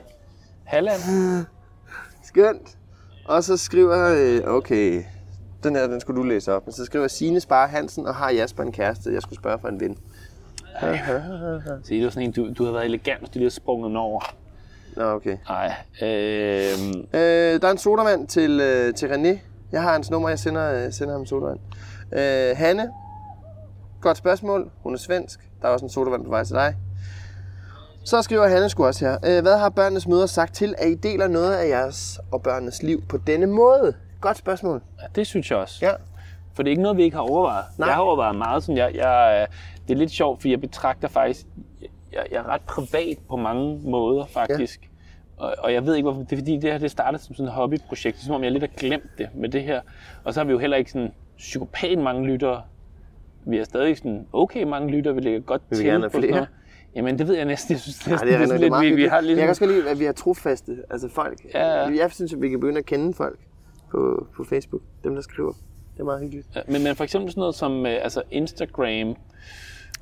Halland. Skønt. Og så skriver, øh, okay, den her, den skulle du læse op. Men så skriver Signe Spar Hansen, og har Jasper en kæreste, jeg skulle spørge for en ven. Så det var sådan en, du, du har været elegant, hvis du lige har sprunget den over. Nå, okay. Nej. Øh, Øh, der er en sodavand til, øh, til René. Jeg har hans nummer, jeg sender, øh, sender ham en sodavand. Øh, Hanne, godt spørgsmål. Hun er svensk. Der er også en sodavand på vej til dig. Så skriver Hanne sgu også her. Øh, hvad har børnenes mødre sagt til, at I deler noget af jeres og børnenes liv på denne måde? Godt spørgsmål. ja, det synes jeg også. Ja. For det er ikke noget, vi ikke har overvejet. Nej. Jeg har overvejet meget sådan, jeg, jeg, øh, det er lidt sjovt, fordi jeg betragter faktisk, jeg, jeg er ret privat på mange måder faktisk. Ja. Og, og jeg ved ikke, hvorfor. Det er fordi, det her det startede som sådan et hobbyprojekt. Det er som om, jeg lidt har glemt det med det her. Og så har vi jo heller ikke sådan psykopat mange lyttere. Vi har stadig sådan okay mange lyttere, vi ligger godt vil til. gerne på sådan flere. noget. Jamen, det ved jeg næsten. Jeg synes det er, det er det er lidt, vi, vi har ligesom... Jeg kan også lide, at vi har trofaste. Altså folk. Ja, ja. Jeg synes, at vi kan begynde at kende folk på, på Facebook. Dem, der skriver. Det er meget hyggeligt. Ja, Men, men for eksempel sådan noget som øh, altså Instagram,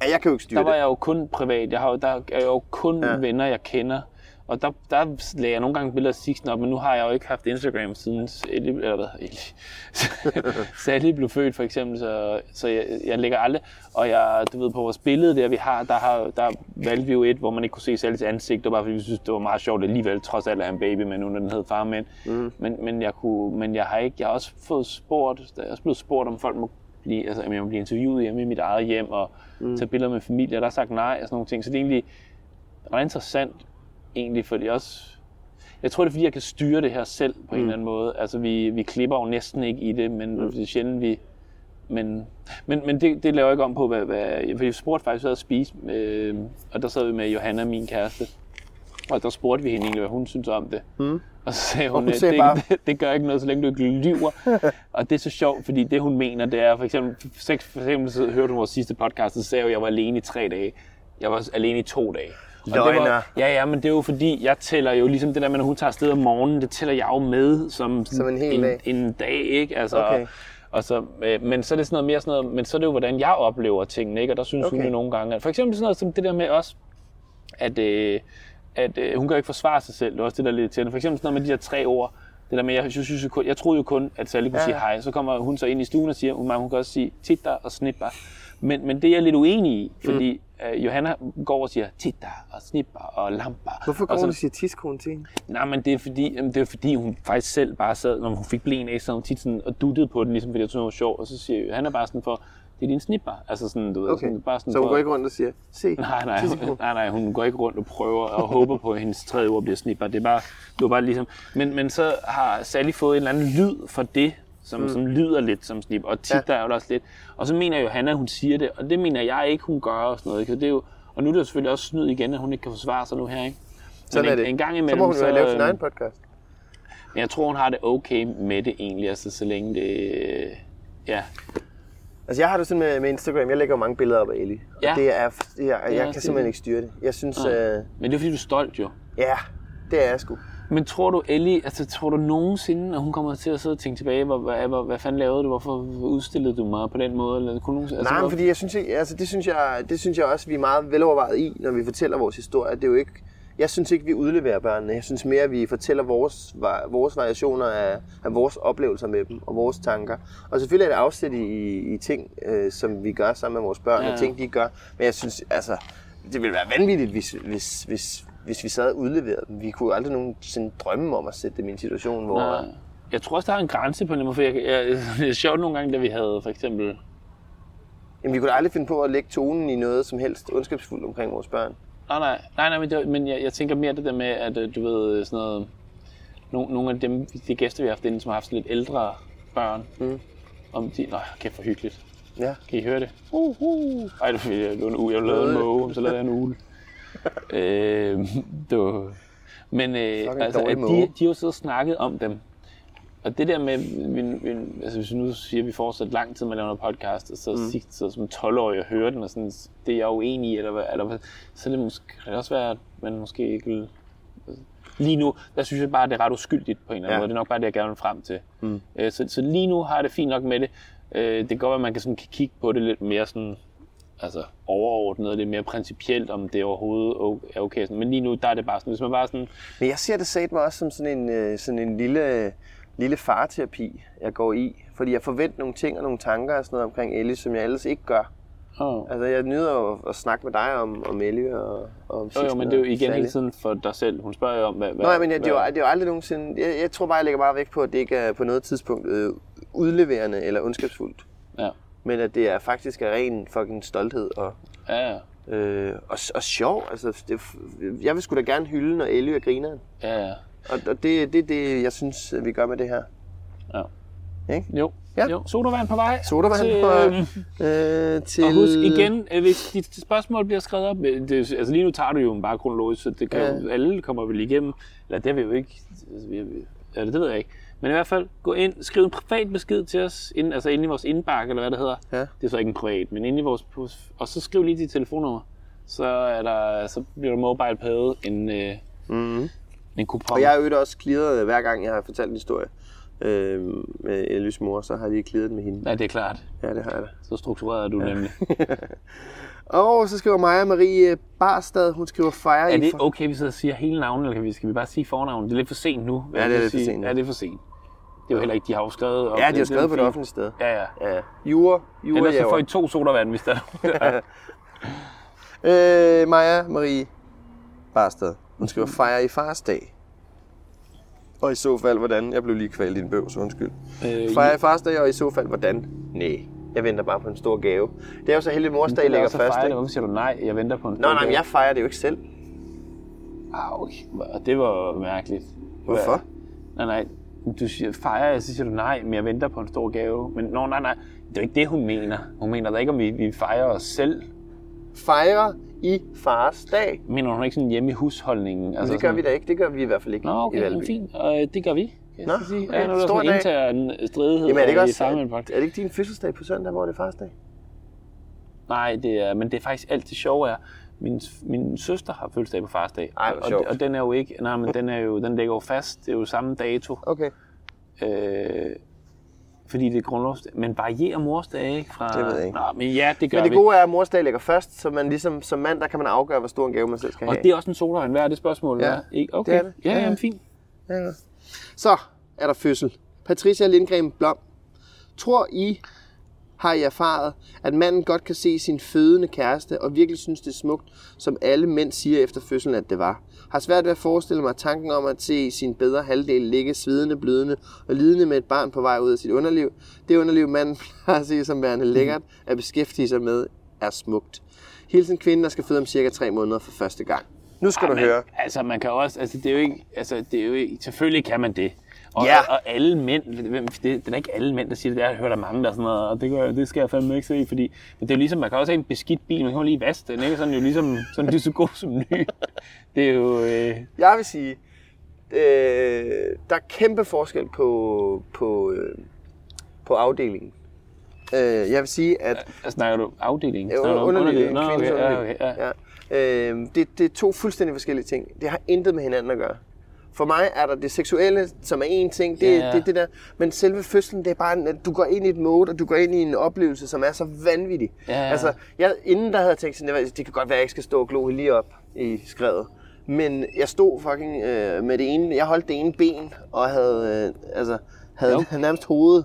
Ja, jeg kan jo ikke styre der var det. jeg jo kun privat. Jeg har jo, der er jo kun ja. venner, jeg kender. Og der, der lagde jeg nogle gange billeder af Sixten op, men nu har jeg jo ikke haft Instagram siden Ellie, eller hvad, Ellie. Sally blev født for eksempel, så, så jeg, jeg lægger aldrig. Og jeg, du ved, på vores billede der, vi har, der, har, der valgte vi jo et, hvor man ikke kunne se Sallys ansigt. Det var bare fordi, vi synes, det var meget sjovt alligevel, trods alt er en baby, men nu den hed far men. Mm. men, men, jeg kunne, men jeg har ikke, jeg har også fået spurgt, jeg er også blevet spurgt, om folk må blive, altså, om jeg må blive interviewet hjemme i mit eget hjem, og mm. tage billeder med familie, og der har sagt nej, og sådan nogle ting. Så det er egentlig ret interessant, egentlig, fordi også, jeg tror, det er fordi, jeg kan styre det her selv på en eller anden måde. Altså, vi, vi klipper jo næsten ikke i det, men mm. det er sjældent, vi... Men, men, men det, det laver jeg ikke om på, hvad, hvad for jeg spurgte faktisk, at spise, øh, og der sad vi med Johanna, min kæreste, og der spurgte vi hende egentlig, hvad hun synes om det. Mm. Og så sagde hun, hun at sagde det, bare- det, det gør ikke noget, så længe du ikke lyver. og det er så sjovt, fordi det hun mener, det er for eksempel, for eksempel så hørte hun vores sidste podcast, så sagde jeg, at jeg var alene i tre dage. Jeg var alene i to dage. Og det Løgner. var, ja, ja, men det er jo fordi, jeg tæller jo ligesom det der med, når hun tager afsted om morgenen, det tæller jeg jo med som, Som en hel en, dag. en dag, ikke? Altså, Okay. og så, øh, men så er det sådan noget mere sådan noget, men så er det jo, hvordan jeg oplever tingene, ikke? Og der synes okay. hun jo nogle gange, at for eksempel sådan noget som det der med os, at, øh, at øh, hun kan ikke forsvare sig selv. Det er også det, der er lidt til For eksempel sådan noget med de her tre ord. Det der med, jeg, synes, jeg, jeg troede jo kun, at Sally kunne Ja. sige hej. Så kommer hun så ind i stuen og siger, hun, hun kan også sige titter og snipper. Men, men det er jeg lidt uenig i, fordi mm. øh, Johanna går og siger titter og snipper og lamper. Hvorfor går og hun så, og siger tiskonen til hende? Nej, men det er, fordi, jamen, det er fordi, hun faktisk selv bare sad, når hun fik blæen af, så hun tit sådan, og duttede på den, ligesom fordi jeg synes, det var sjovt. Og så siger han er bare sådan for, det er din snipper. Altså sådan, du ved, Okay. sådan, bare sådan Så hun for, går ikke rundt og siger, se, Nej, nej, hun, nej, nej, hun går ikke rundt og prøver og håber på, at hendes tredje ord bliver snipper. Det er bare, det var bare ligesom... Men, men så har Sally fået en eller anden lyd for det, som, mm. som lyder lidt som snip, og tit Ja. ja. er jo også lidt. Og så mener Johanna, hun siger det, og det mener jeg ikke, hun gør og sådan noget. Ikke? Og, det er jo, og nu er det jo selvfølgelig også snyd igen, at hun ikke kan forsvare sig nu her, ikke? Sådan Men er det. en, en gang så imellem, må hun jo lave sin egen podcast. Men jeg tror, hun har det okay med det egentlig, altså så længe det... Ja, Altså jeg har det sådan med, med Instagram, jeg lægger mange billeder op af Ellie. Og Ja. det er, det er, jeg også kan simpelthen ikke styre det. Jeg synes, Nej. øh, men det er fordi, du er stolt jo. ja, det er jeg sgu. Men tror du, Ellie, altså tror du nogensinde, når hun kommer til at sidde og tænke tilbage, hvad, hvad, hvad, hvad fanden lavede du, hvorfor udstillede du mig på den måde? Eller kunne nogen, altså, Nej, hvor- fordi jeg synes, ikke, altså, det, synes jeg, det synes jeg også, vi er meget velovervejet i, når vi fortæller vores historie. Det er jo ikke, jeg synes ikke, vi udleverer børnene. Jeg synes mere, at vi fortæller vores, vores variationer af, af vores oplevelser med dem og vores tanker. Og selvfølgelig er det afsæt i, i ting, øh, som vi gør sammen med vores børn, Ja. og ting, de gør. Men jeg synes, altså, det ville være vanvittigt, hvis, hvis, hvis, hvis vi sad og udleverede dem. Vi kunne jo aldrig nogensinde drømme om at sætte dem i en situation, hvor... Nej. Jeg tror også, der er en grænse på måde, for jeg, jeg, det er sjovt nogle gange, da vi havde for eksempel... Jamen, vi kunne aldrig finde på at lægge tonen i noget som helst ondskabsfuldt omkring vores børn. Nej, nej, nej, nej men, det, men jeg, jeg tænker mere det der med, at øh, du ved, sådan noget... Nogle, nogle af dem, de gæster, vi har haft inde, som har haft lidt ældre børn, mm. om de... Nå, kæft for hyggeligt. Ja. Kan I høre det? Uh, uh. Ej, det fordi, jeg, det var en uge. Jeg lavede en måge, så lavede jeg en ugle. øh, var... Men øh, altså, at de, de har jo siddet og snakket om dem. Og det der med, vi, vi, altså hvis vi nu siger, at vi fortsat lang tid med at lave noget podcast, og så mm. sidst så som 12-årig og høre den, og sådan, det er jeg uenig i, eller, hvad, eller så det måske, kan det også være, at man måske ikke vil... lige nu, der synes jeg bare, det er ret uskyldigt på en eller anden Ja. ja. måde. Det er nok bare det, jeg gerne vil frem til. Mm. Øh, så, så lige nu har jeg det fint nok med det. Øh, det kan godt være, at man kan, sådan, kan kigge på det lidt mere sådan, altså overordnet, og lidt mere principielt, om det overhovedet er okay. Sådan. Men lige nu, der er det bare sådan, hvis man bare sådan, Men jeg ser det sat mig også som sådan en, øh, sådan en lille, lille farterapi, jeg går i. Fordi jeg forventer nogle ting og nogle tanker og sådan noget omkring Ellie, som jeg ellers ikke gør. Åh. Altså, jeg nyder jo at snakke med dig om, om Ellie og, og om Jo, jo, men det er jo igen hele tiden for dig selv. Hun spørger jo om, hvad... hvad Nå, ja, men jeg, det, er jo, det er jo aldrig nogensinde... Jeg, jeg tror bare, jeg lægger meget vægt på, at det ikke er på noget tidspunkt øh, udleverende eller ondskabsfuldt. Ja, Men at det er faktisk er ren fucking stolthed og, ja, øh, og, og sjov. Altså, det, jeg vil sgu da gerne hylde, når Ellie er grineren. ja, ja. Og, og det er det, det, jeg synes, vi gør med det her. ja. Ikke? Jo, Ja. jo. Sodavand på vej. Sodavand til, på- øhm, Øh, til... Og husk igen, øh, hvis dit spørgsmål bliver skrevet op, øh, det, altså lige nu tager du jo bare kronologisk, så det kan Ja. jo, alle kommer vel igennem, eller det har vi jo ikke, altså, vi, vi- eller det ved jeg ikke. Men i hvert fald, gå ind, skriv en privat besked til os, ind, altså inde i vores indbakke, eller hvad det hedder. Ja. Det er så ikke en privat, men inde i vores, og så skriv lige dit telefonnummer. Så, er der, så bliver der mobile payet en, øh, Mm-hmm. en kupon. Og jeg har jo også clearet, hver gang jeg har fortalt en historie øh, med Ellies mor, så har jeg lige clearet med hende. Ja, det er klart. Ja, det har jeg da. Så struktureret er du ja. nemlig. Og så skriver Maja Marie Barstad, hun skriver fejre Er det for- okay, vi sidder og siger hele navnet, eller kan vi, skal vi bare sige fornavnet? Det er lidt for sent nu. Ja, det er lidt for sige. sent nu. Ja, det er for sent. Det er jo heller ikke, de har jo skrevet... op- Ja, de har det skrevet på et fint. offentligt sted. Ja, ja. Ja, jure, jure Ellers så får I to sodavand, hvis der er Øh, Maja Marie Barstad, hun skriver fejre i fars dag. Og i så fald, hvordan? Jeg blev lige kvalt i en bøv, så undskyld. øh, Fejre i fars dag, og i så fald, hvordan? Nej, jeg venter bare på en stor gave. Det er jo så heldigt, mors dag ligger først, først. ikke? Hvorfor siger du nej? Jeg venter på en Nå, nej, men jeg fejrer det jo ikke selv. Ah, okay. Og det var mærkeligt. Hvorfor? Nej, nej. Du siger fejre, så siger du nej, men jeg venter på en stor gave. Men nå, nej, nej. Det er ikke det, hun mener. Hun mener da ikke, om vi, vi fejrer os selv. Fejre i fars dag. Mener hun ikke sådan hjemme i husholdningen? Altså, det gør sådan... vi da ikke. Det gør vi i hvert fald ikke Nå, i okay, Valby. men fint. Og øh, det gør vi. Kan Nå, jeg sige. okay. Ja, nu er der Stor sådan en dag. intern stridighed Jamen er det ikke i også, er, er det ikke din fødselsdag på søndag, hvor det er fars dag? Nej, det er, men det er faktisk alt det sjove er, min, min søster har fødselsdag på farsdag. Ej, hvor og, og, den er jo ikke, nej, men den, er jo, den ligger jo fast. Det er jo samme dato. Okay. Øh, fordi det er grundlovsdag. Men varierer morsdag ikke fra... Det ved jeg ikke. Nå, men ja, det gør Men det vi. gode er, at mors dag ligger først, så man ligesom, som mand, der kan man afgøre, hvor stor en gave man selv skal Og have. det er også en sodavand. Hvad er det spørgsmål? Ja? Ikke? Okay. det er det. Ja, Ja, ja. jamen, fint. Ja. Så er der fødsel. Patricia Lindgren Blom. Tror I, har I erfaret, at manden godt kan se sin fødende kæreste og virkelig synes, det er smukt, som alle mænd siger efter fødslen, at det var. Har svært ved at forestille mig tanken om at se sin bedre halvdel ligge svedende, blødende og lidende med et barn på vej ud af sit underliv. Det underliv, manden plejer at se som værende lækkert at beskæftige sig med, er smukt. Hilsen kvinden, der skal føde om cirka tre måneder for første gang. Nu skal du men, høre. Altså, man kan også... Altså, det er jo ikke... Altså, det er jo ikke selvfølgelig kan man det. Og, Ja. og, og alle mænd, det, det er ikke alle mænd, der siger det. Jeg har hørt af mange, der er sådan noget, og det, gør, det skal jeg fandme ikke se, fordi men det er jo ligesom, man kan også have en beskidt bil, man kan jo lige vaske den, ikke? Sådan jo ligesom, sådan de så god som ny. Det er jo, øh, Jeg vil sige, øh, der er kæmpe forskel på, på, øh, på afdelingen. Øh, jeg vil sige, at hvad snakker du afdeling? øh, Snakker du underlivet, Nå, okay, ja, okay, ja. ja. Øh, det, det er to fuldstændig forskellige ting. Det har intet med hinanden at gøre. For mig er der det seksuelle, som er en ting, det, Ja, ja, det, det der. Men selve fødslen, det er bare, at du går ind i et mode, og du går ind i en oplevelse, som er så vanvittig. Ja, ja. Altså, jeg, inden der havde jeg tænkt sådan, det, kan godt være, at jeg ikke skal stå og glo lige op i skrevet. Men jeg stod fucking øh, med det ene, jeg holdt det ene ben, og havde, øh, altså, havde Jo. nærmest hovedet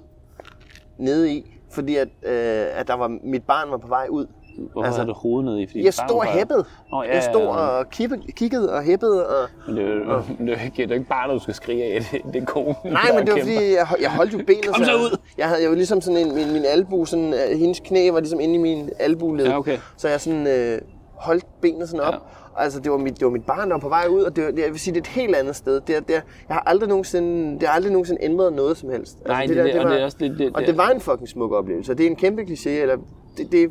nede i, fordi at, øh, at der var, mit barn var på vej ud. Hvorfor altså, havde du hovedet ned i? Fordi Jeg det stod og hæppede. Åh, ja, jeg stod ja, ja. og kiggede, kiggede og hæppede. Og... Men det er jo, det er ikke, det er ikke bare, du skal skrige af. Det, det er konen, Nej, der men det var kæmper. fordi, jeg, jeg holdt jo benet. Kom så ud! Jeg havde jo ligesom sådan en, min, min albu, sådan, øh, hendes knæ var ligesom inde i min albuled. Ja, okay. Så jeg sådan øh, holdt benet sådan op. Ja. Altså, det var, mit, det var mit barn, der var på vej ud, og det, var, det, jeg vil sige, det er et helt andet sted. Det, er- det, er- jeg har aldrig nogensinde, det har aldrig nogensinde ændret noget som helst. Altså, Nej, det er det, og det er også det- det- og det- det var en fucking smuk oplevelse. og Det er en kæmpe kliché, eller det, det,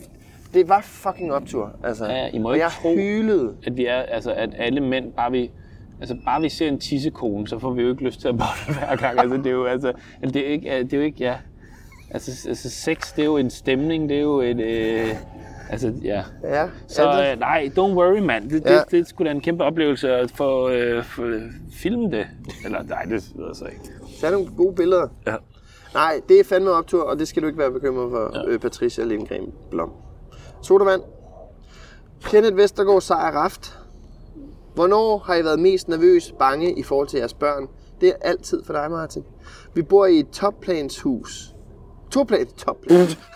det var fucking optur. Altså. Ja, I må ikke jeg tro- hylede. at vi er, altså at alle mænd bare vi, altså bare vi ser en tissekone, så får vi jo ikke lyst til at bolle hver gang. Altså det er jo altså, det er jo ikke, det er jo ikke, ja. Altså, altså sex, det er jo en stemning, det er jo et, øh, Altså, ja. Ja, Så Anders? øh, nej, don't worry, mand. Det, det, Ja. det, det sgu da en kæmpe oplevelse at få øh, for, filme det. Eller nej, det ved jeg så ikke. Tag nogle gode billeder. Ja. Nej, det er fandme optur, og det skal du ikke være bekymret for, ja. øh, Patricia Lindgren Blom. Sodavand. Kenneth Vestergaard Sejr Raft. Hvornår har I været mest nervøs, bange i forhold til jeres børn? Det er altid for dig, Martin. Vi bor i et topplanshus. Toplans topplans.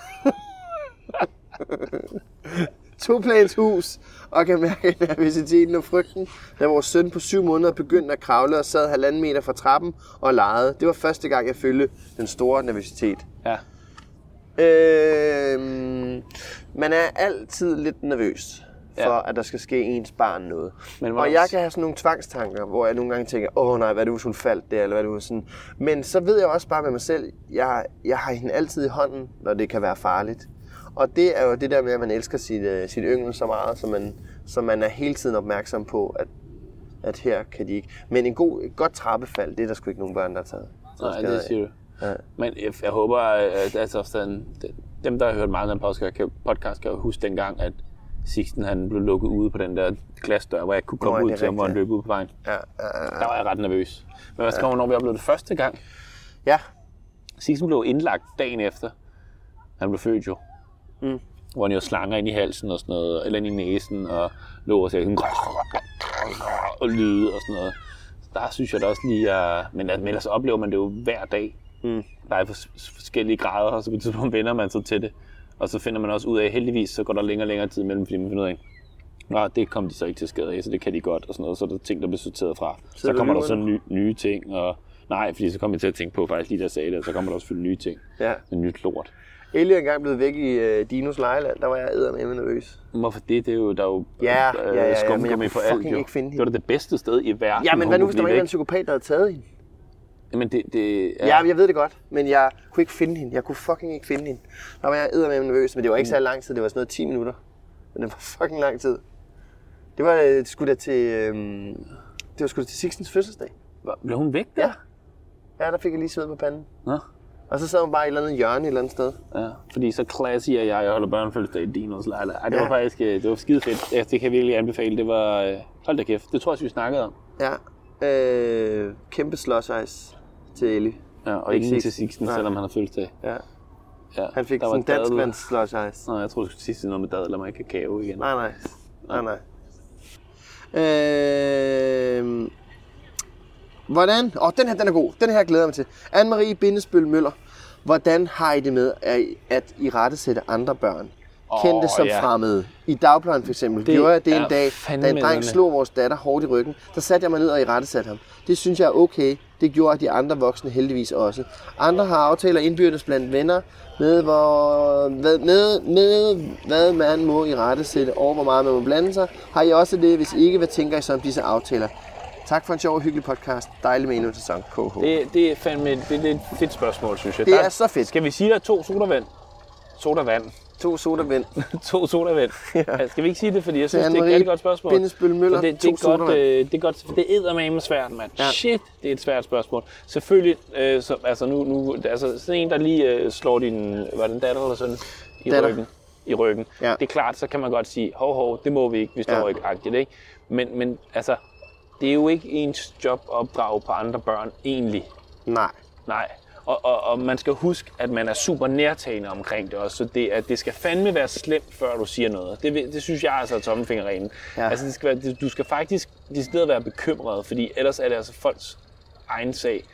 Toplanshus og kan mærke nervøsiteten og frygten, da vores søn på syv måneder begyndte at kravle og sad halvanden meter fra trappen og legede. Det var første gang, jeg følte den store nervøsitet. Ja. Øhm, man er altid lidt nervøs for, Ja. at der skal ske ens barn noget. Men og jeg kan have sådan nogle tvangstanker, hvor jeg nogle gange tænker, åh nej, hvad er det, hvis hun faldt der, eller hvad er det, hvis sådan. Men så ved jeg også bare med mig selv, jeg, jeg har hende altid i hånden, når det kan være farligt. Og det er jo det der med, at man elsker sit, uh, sit yngel så meget, så man, så man er hele tiden opmærksom på, at, at her kan de ikke. Men en god, et godt trappefald, det er der sgu ikke nogen børn, der har taget. Nej, det siger du. Ja. Men jeg, jeg håber, at altså, sådan, dem, der har hørt meget af den podcast, kan, jo huske dengang, at Sixten han blev lukket ude på den der glasdør, hvor jeg kunne komme Nå, ud til ham, hvor han rigtigt, løb ud på vejen. Ja, ja, ja. Der var jeg ret nervøs. Men hvad skal ja. når vi oplevede det første gang? ja. Sixten blev indlagt dagen efter. Han blev født jo. Mm. Hvor han jo slanger ind i halsen og sådan noget, eller ind i næsen, og lå og sagde sådan, og lyde og sådan noget. Så der synes jeg da også lige, at, men, men ellers oplever man det jo hver dag. Mm. Der er fors- forskellige grader, og så på et tidspunkt vender man sig til det. Og så finder man også ud af, heldigvis, så går der længere og længere tid mellem, fordi man finder ud af, Nå, det kom de så ikke til skade af, så det kan de godt, og sådan noget. Så er der ting, der bliver sorteret fra. Så, du kommer der så nu? ny, nye ting, og nej, fordi så kommer jeg til at tænke på, faktisk lige jeg sagde det, så kommer der også selvfølgelig nye ting. Ja. En nyt lort. Ellie er engang blevet væk i uh, Dinos lejeland. Der var jeg eddermame nervøs. Hvorfor det? Det er jo, der er jo Ja, ja, ja, ja, men jeg kunne alt, fucking jo. ikke finde Det var hende. det bedste sted i verden. Ja, men hvad nu, hvis der var en psykopat, der havde taget hende? Jamen, det, det Ja. ja, jeg ved det godt, men jeg kunne ikke finde hende. Jeg kunne fucking ikke finde hende. Der var jeg eddermame nervøs, men det var ikke så lang tid. Det var sådan noget 10 minutter. Men det var fucking lang tid. Det var øh, sgu da til, øhm, det var sgu da til Sixtens fødselsdag. Blev hun væk der? Ja. Ja, der fik jeg lige sved på panden. Nå. Og så sad hun bare i et eller andet hjørne et eller andet sted. Ja, fordi så classy er jeg, jeg holder børnefødselsdag i Dinos lejlighed. Ej, det Ja. var faktisk, øh, det var skide fedt. Ja, det kan jeg virkelig anbefale. Det var, øh, hold da kæft, det tror jeg, vi snakkede om. Ja. Øh, kæmpe ice til Ellie. Ja, og Ikke ikke Sixten. til Sixten, Nej. selvom han har fødselsdag. Ja. Ja, Han fik der sådan en dansk vands slush ice. Nå, jeg troede, du skulle sige noget med dadler med kakao igen. Nej, nej. Nej, nej. Øh, hvordan? Åh, oh, den her, den er god. Den her glæder jeg mig til. Anne-Marie Bindesbøl Møller. Hvordan har I det med at, i rette sætte andre børn? Kendte som ja. fremmede. I dagplejen for eksempel. Det gjorde jeg det en dag, da en dreng slog vores datter hårdt i ryggen. Der satte jeg mig ned og i rette satte ham. Det synes jeg er okay. Det gjorde de andre voksne heldigvis også. Andre har aftaler indbyrdes blandt venner med, hvor, hvad, med, med hvad man må i rette sætte over, hvor meget man må blande sig. Har I også det? Hvis ikke, hvad tænker I så om disse aftaler? Tak for en sjov og hyggelig podcast. Dejlig med endnu en sæson. KH. Det, det er fandme det, det er et fedt spørgsmål, synes jeg. Det Der- er så fedt. Skal vi sige, der er to sodavand? Sodavand. To sodavand. to sodavand. ja. Skal vi ikke sige det, fordi jeg synes, det er et rigtig godt spørgsmål. Bindesbøl Møller, det, det, er godt, øh, det er godt, for det er med svært, mand. Ja. Shit, det er et svært spørgsmål. Selvfølgelig, øh, så, altså nu, nu, altså sådan en, der lige øh, slår din, var det en datter eller sådan, i Datter. ryggen. I ryggen. Ja. Det er klart, så kan man godt sige, hov, hov, det må vi ikke, vi står Ja. ikke agtigt, ikke? Men, men altså, det er jo ikke ens job at opdrage på andre børn, egentlig. Nej. Nej. Og, og, og man skal huske, at man er super nærtagende omkring det også. Så det, at det skal fandme være slemt, før du siger noget. Det, det synes jeg altså er tommelfingerreglen. Ja. Ja. Altså, det skal være, det- du skal faktisk decideret være bekymret, fordi ellers er det altså folks egen sag.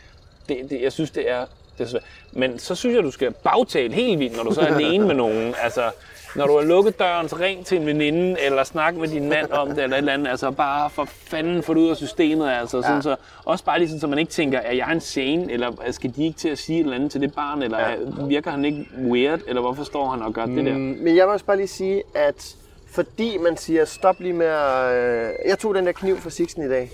Det, det, jeg synes, det er, det er svært. Men så synes jeg, du skal bagtale helt vildt, når du så er alene med nogen. Altså, når du har lukket døren, så ring til en veninde, eller snak med din mand om det, eller et eller andet. Altså, bare for fanden få det ud af systemet, altså. Sådan, Ja. så, også bare lige sådan, så man ikke tænker, er jeg en sane, eller skal de ikke til at sige et eller andet til det barn, eller ja. virker han ikke weird, eller hvorfor står han og gør det der? Mm, Men jeg vil også bare lige sige, at fordi man siger, stop lige med at... Øh, jeg tog den der kniv fra Sixten i dag.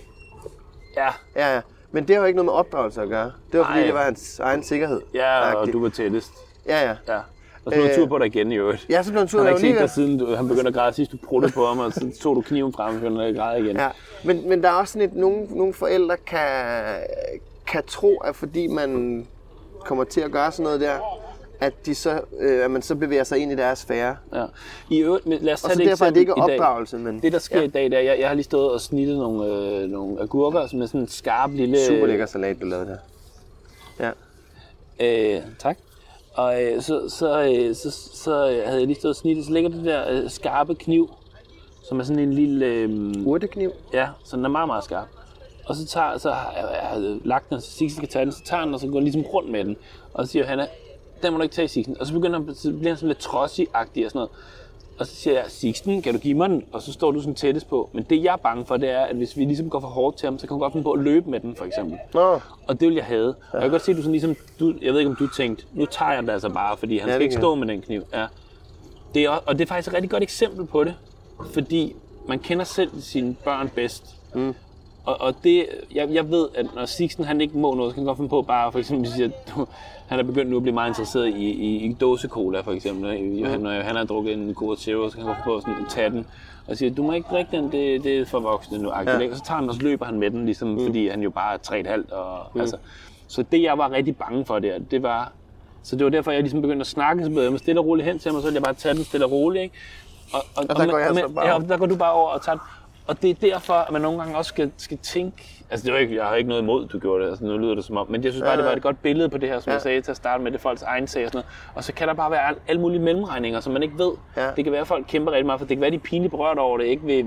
Ja, Ja, ja. Men det har jo ikke noget med opdragelse at gøre. Det var fordi, det var hans egen sikkerhed. ja og du var tættest. Ja, ja. Ja. Og så blev Øh, tur på dig igen i øvrigt. Er så blevet en tur Han har ikke set dig siden du, han begyndte at græde sidst, du pruttede på ham, og så tog du kniven frem og begyndte at græde igen. Ja. Men, men der er også sådan et, nogle, nogle forældre kan, kan tro, at fordi man kommer til at gøre sådan noget der, at, de så, øh, at man så bevæger sig ind i deres sfære. Ja. I øvrigt, men lad os Og tage så det derfor er det ikke opdragelse, men Det, der sker ja. ja. i dag, det er, jeg, jeg har lige stået og snittet nogle, øh, nogle agurker, som er sådan en skarp lille... super lækker salat, du lavede der. Ja. Øh, tak. Og øh, så, så, øh, så, så havde jeg lige stået og snittet, så ligger det der øh, skarpe kniv, som er sådan en lille... Øh, Urtekniv. ja, så den er meget, meget skarp. Og så, tager, så har jeg, jeg har lagt den, så Sixten skal tage den, så tager den, og så går han ligesom rundt med den. Og så siger Hanna, den må du ikke tage, Sixten. Og så begynder han, så bliver han sådan lidt trodsig-agtig og sådan noget. Og så siger jeg, Sixten, kan du give mig den? Og så står du sådan tættest på. Men det jeg er bange for, det er, at hvis vi ligesom går for hårdt til ham, så kan han godt finde på at løbe med den, for eksempel. Nå, Og det vil jeg have. Og jeg kan godt se, at du sådan ligesom, du, jeg ved ikke om du tænkte, nu tager jeg den altså bare, fordi han Ja, skal ikke stå med den kniv. Ja. Det er, og det er faktisk et rigtig godt eksempel på det, fordi man kender selv sine børn bedst. Mm. Og, og det, jeg, jeg ved, at når Sixten han ikke må noget, så kan han godt finde på bare, for eksempel, sige, at han er begyndt nu at blive meget interesseret i, i, i dåse cola, for eksempel. ikke? Johan, når han har drukket en Cola Zero, så kan han godt finde på sådan, at tage den og siger, du må ikke drikke den, det, det er for voksne nu. Ja. Og så tager han og så løber han med den, ligesom, mm. fordi han jo bare er 3,5. Og, mm. altså, så det, jeg var rigtig bange for der, det var... Så det var derfor, jeg ligesom begyndte at snakke, så blev jeg stille og roligt hen til ham, og så ville jeg bare tage den stille og roligt. Ikke? Og, og, Og der går jeg og, så bare ja, og der går du bare over og tager den. Og det er derfor, at man nogle gange også skal, skal tænke... Altså, det var ikke, jeg har ikke noget imod, du gjorde det. Altså, nu lyder det som om. Men jeg synes bare, det var et godt billede på det her, som Ja. jeg sagde til at starte med. Det er folks egen sag og sådan noget. Og så kan der bare være al- alle mulige mellemregninger, som man ikke ved. Ja. Det kan være, at folk kæmper rigtig meget, for det kan være, at de er pinligt berørt over det. Ikke vil,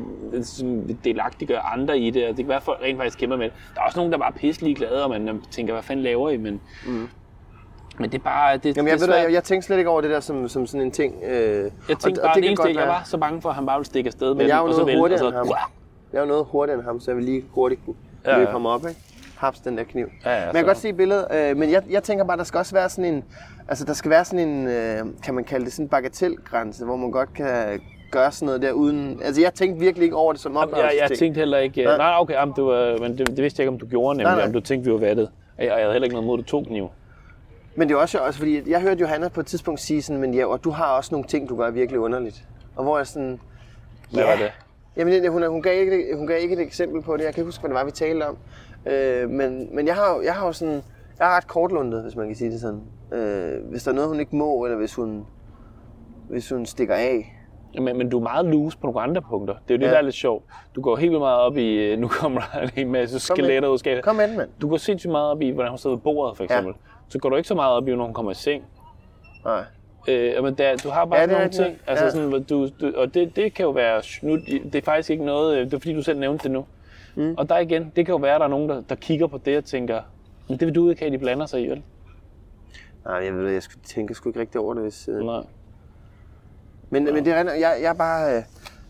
delagtiggøre andre i det. Og det kan være, at folk rent faktisk kæmper med det. Der er også nogen, der er bare pisselig glade, og man tænker, hvad fanden laver I? Men, mm. Men det er bare... Det, Jamen, det jeg, er ved, jeg, jeg tænkte slet ikke over det der som, som sådan en ting. Øh, jeg tænkte bare, det, det eneste, jeg var så bange for, at han bare ville stikke afsted med Men jeg er jo den, og så noget vælte, og hurtigere end ham. Jeg er jo noget hurtigere end ham, så jeg vil lige hurtigt kunne Ja, løbe ham op, ikke? Haps den der kniv. Ja, ja, men jeg kan så- godt se billedet, øh, men jeg, jeg tænker bare, der skal også være sådan en, altså der skal være sådan en, øh, kan man kalde det sådan en bagatelgrænse, hvor man godt kan gøre sådan noget der uden, altså jeg tænkte virkelig ikke over det som Jamen, jeg, jeg tænkte heller ikke... Nej. Nej, nej okay, jamen, du, øh, men det, det, vidste jeg ikke, om du gjorde nemlig, Nej, nej. om du tænkte, vi var vattet. Og jeg, og jeg havde heller ikke noget mod, at du tog kniv. Men det er også, også fordi, jeg hørte Johanna på et tidspunkt sige sådan, men ja, og du har også nogle ting, du gør virkelig underligt. Og hvor jeg sådan, Hvad var det? Jamen, hun, hun, gav ikke, hun gav ikke et eksempel på det. Jeg kan ikke huske, hvad det var, vi talte om. Øh, men men jeg, har, jeg har jo sådan... Jeg er ret kortlundet, hvis man kan sige det sådan. Øh, hvis der er noget, hun ikke må, eller hvis hun, hvis hun stikker af. Men, men du er meget loose på nogle andre punkter. Det er jo det, Ja. der er lidt sjovt. Du går helt vildt meget op i... øh, Nu kommer der en masse skeletter ud af skabet. Kom med den, mand. Du går sindssygt meget op i, hvordan hun sidder ved bordet, for eksempel. Ja. Så går du ikke så meget op i, når hun kommer i seng. Nej. Øh, men der, du har bare Ja, det nogle rigtigt. ting, altså Ja. sådan, hvor du, du, og det, det kan jo være, nu, det er faktisk ikke noget, øh, det er fordi du selv nævnte det nu. Mm. Og der igen, det kan jo være, at der er nogen, der, der kigger på det og tænker, men det vil du ikke have, de blander sig i, vel? Nej, jeg ved, jeg skulle tænke sgu ikke rigtig over det, hvis... Øh... Nej. Men, men det er jeg, jeg er bare... Øh,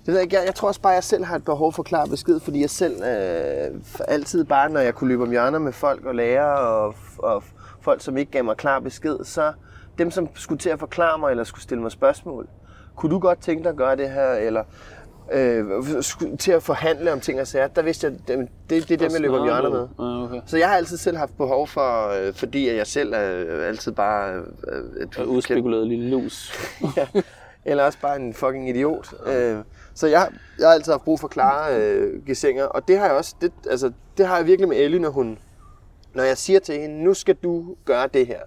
det ved jeg, ikke, jeg, jeg tror også bare, at jeg selv har et behov for klar besked, fordi jeg selv øh, altid bare, når jeg kunne løbe om hjørner med folk og lærere og, og folk, som ikke gav mig klar besked, så dem, som skulle til at forklare mig eller skulle stille mig spørgsmål, kunne du godt tænke dig at gøre det her, eller øh, til at forhandle om ting og sager, der vidste jeg, det, det, det er dem, jeg løber om hjørner med. Ja, okay. Så jeg har altid selv haft behov for, øh, fordi jeg selv er altid bare øh, et Og udspekuleret lille lus. ja. Eller også bare en fucking idiot. Øh, så jeg, jeg har altid haft brug for klare øh, gesinger, og det har jeg også, det, altså, det har jeg virkelig med Ellie, når hun, når jeg siger til hende, nu skal du gøre det her,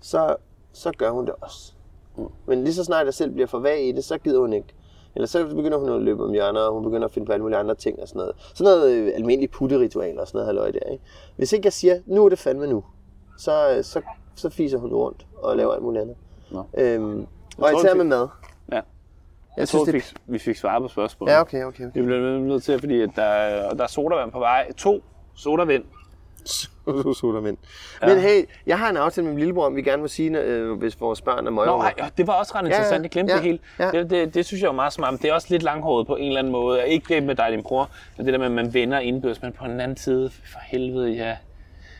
så, så gør hun det også. Mm. Men lige så snart jeg selv bliver for vag i det, så gider hun ikke. Eller så begynder hun at løbe om hjørner, og hun begynder at finde på alle mulige andre ting og sådan noget. Sådan noget øh, almindelig putteritual og sådan noget halløj der, ikke? Hvis ikke jeg siger, nu er det fandme nu, så, så, så fiser hun rundt og laver alt muligt andet. Nå. Øhm, og især det- med mad. Ja. Jeg Jeg synes, tror, vi det... fik, vi fik svaret på spørgsmålet. Ja, okay, okay. okay. Vi bliver nødt til, fordi at der, er- der er sodavand på vej. To sodavand. Sodavand. Men hey, jeg har en aftale med min lillebror, om vi gerne må sige, øh, hvis vores børn er Nå, møger. ej, ja, det var også ret interessant. Jeg glemte ja, det helt. ja. Det, det, det, synes jeg er meget smart. Men det er også lidt langhåret på en eller anden måde. Ikke det med dig og din bror, men det der med, at man vender indbyrdes, men på den anden side, for helvede, ja.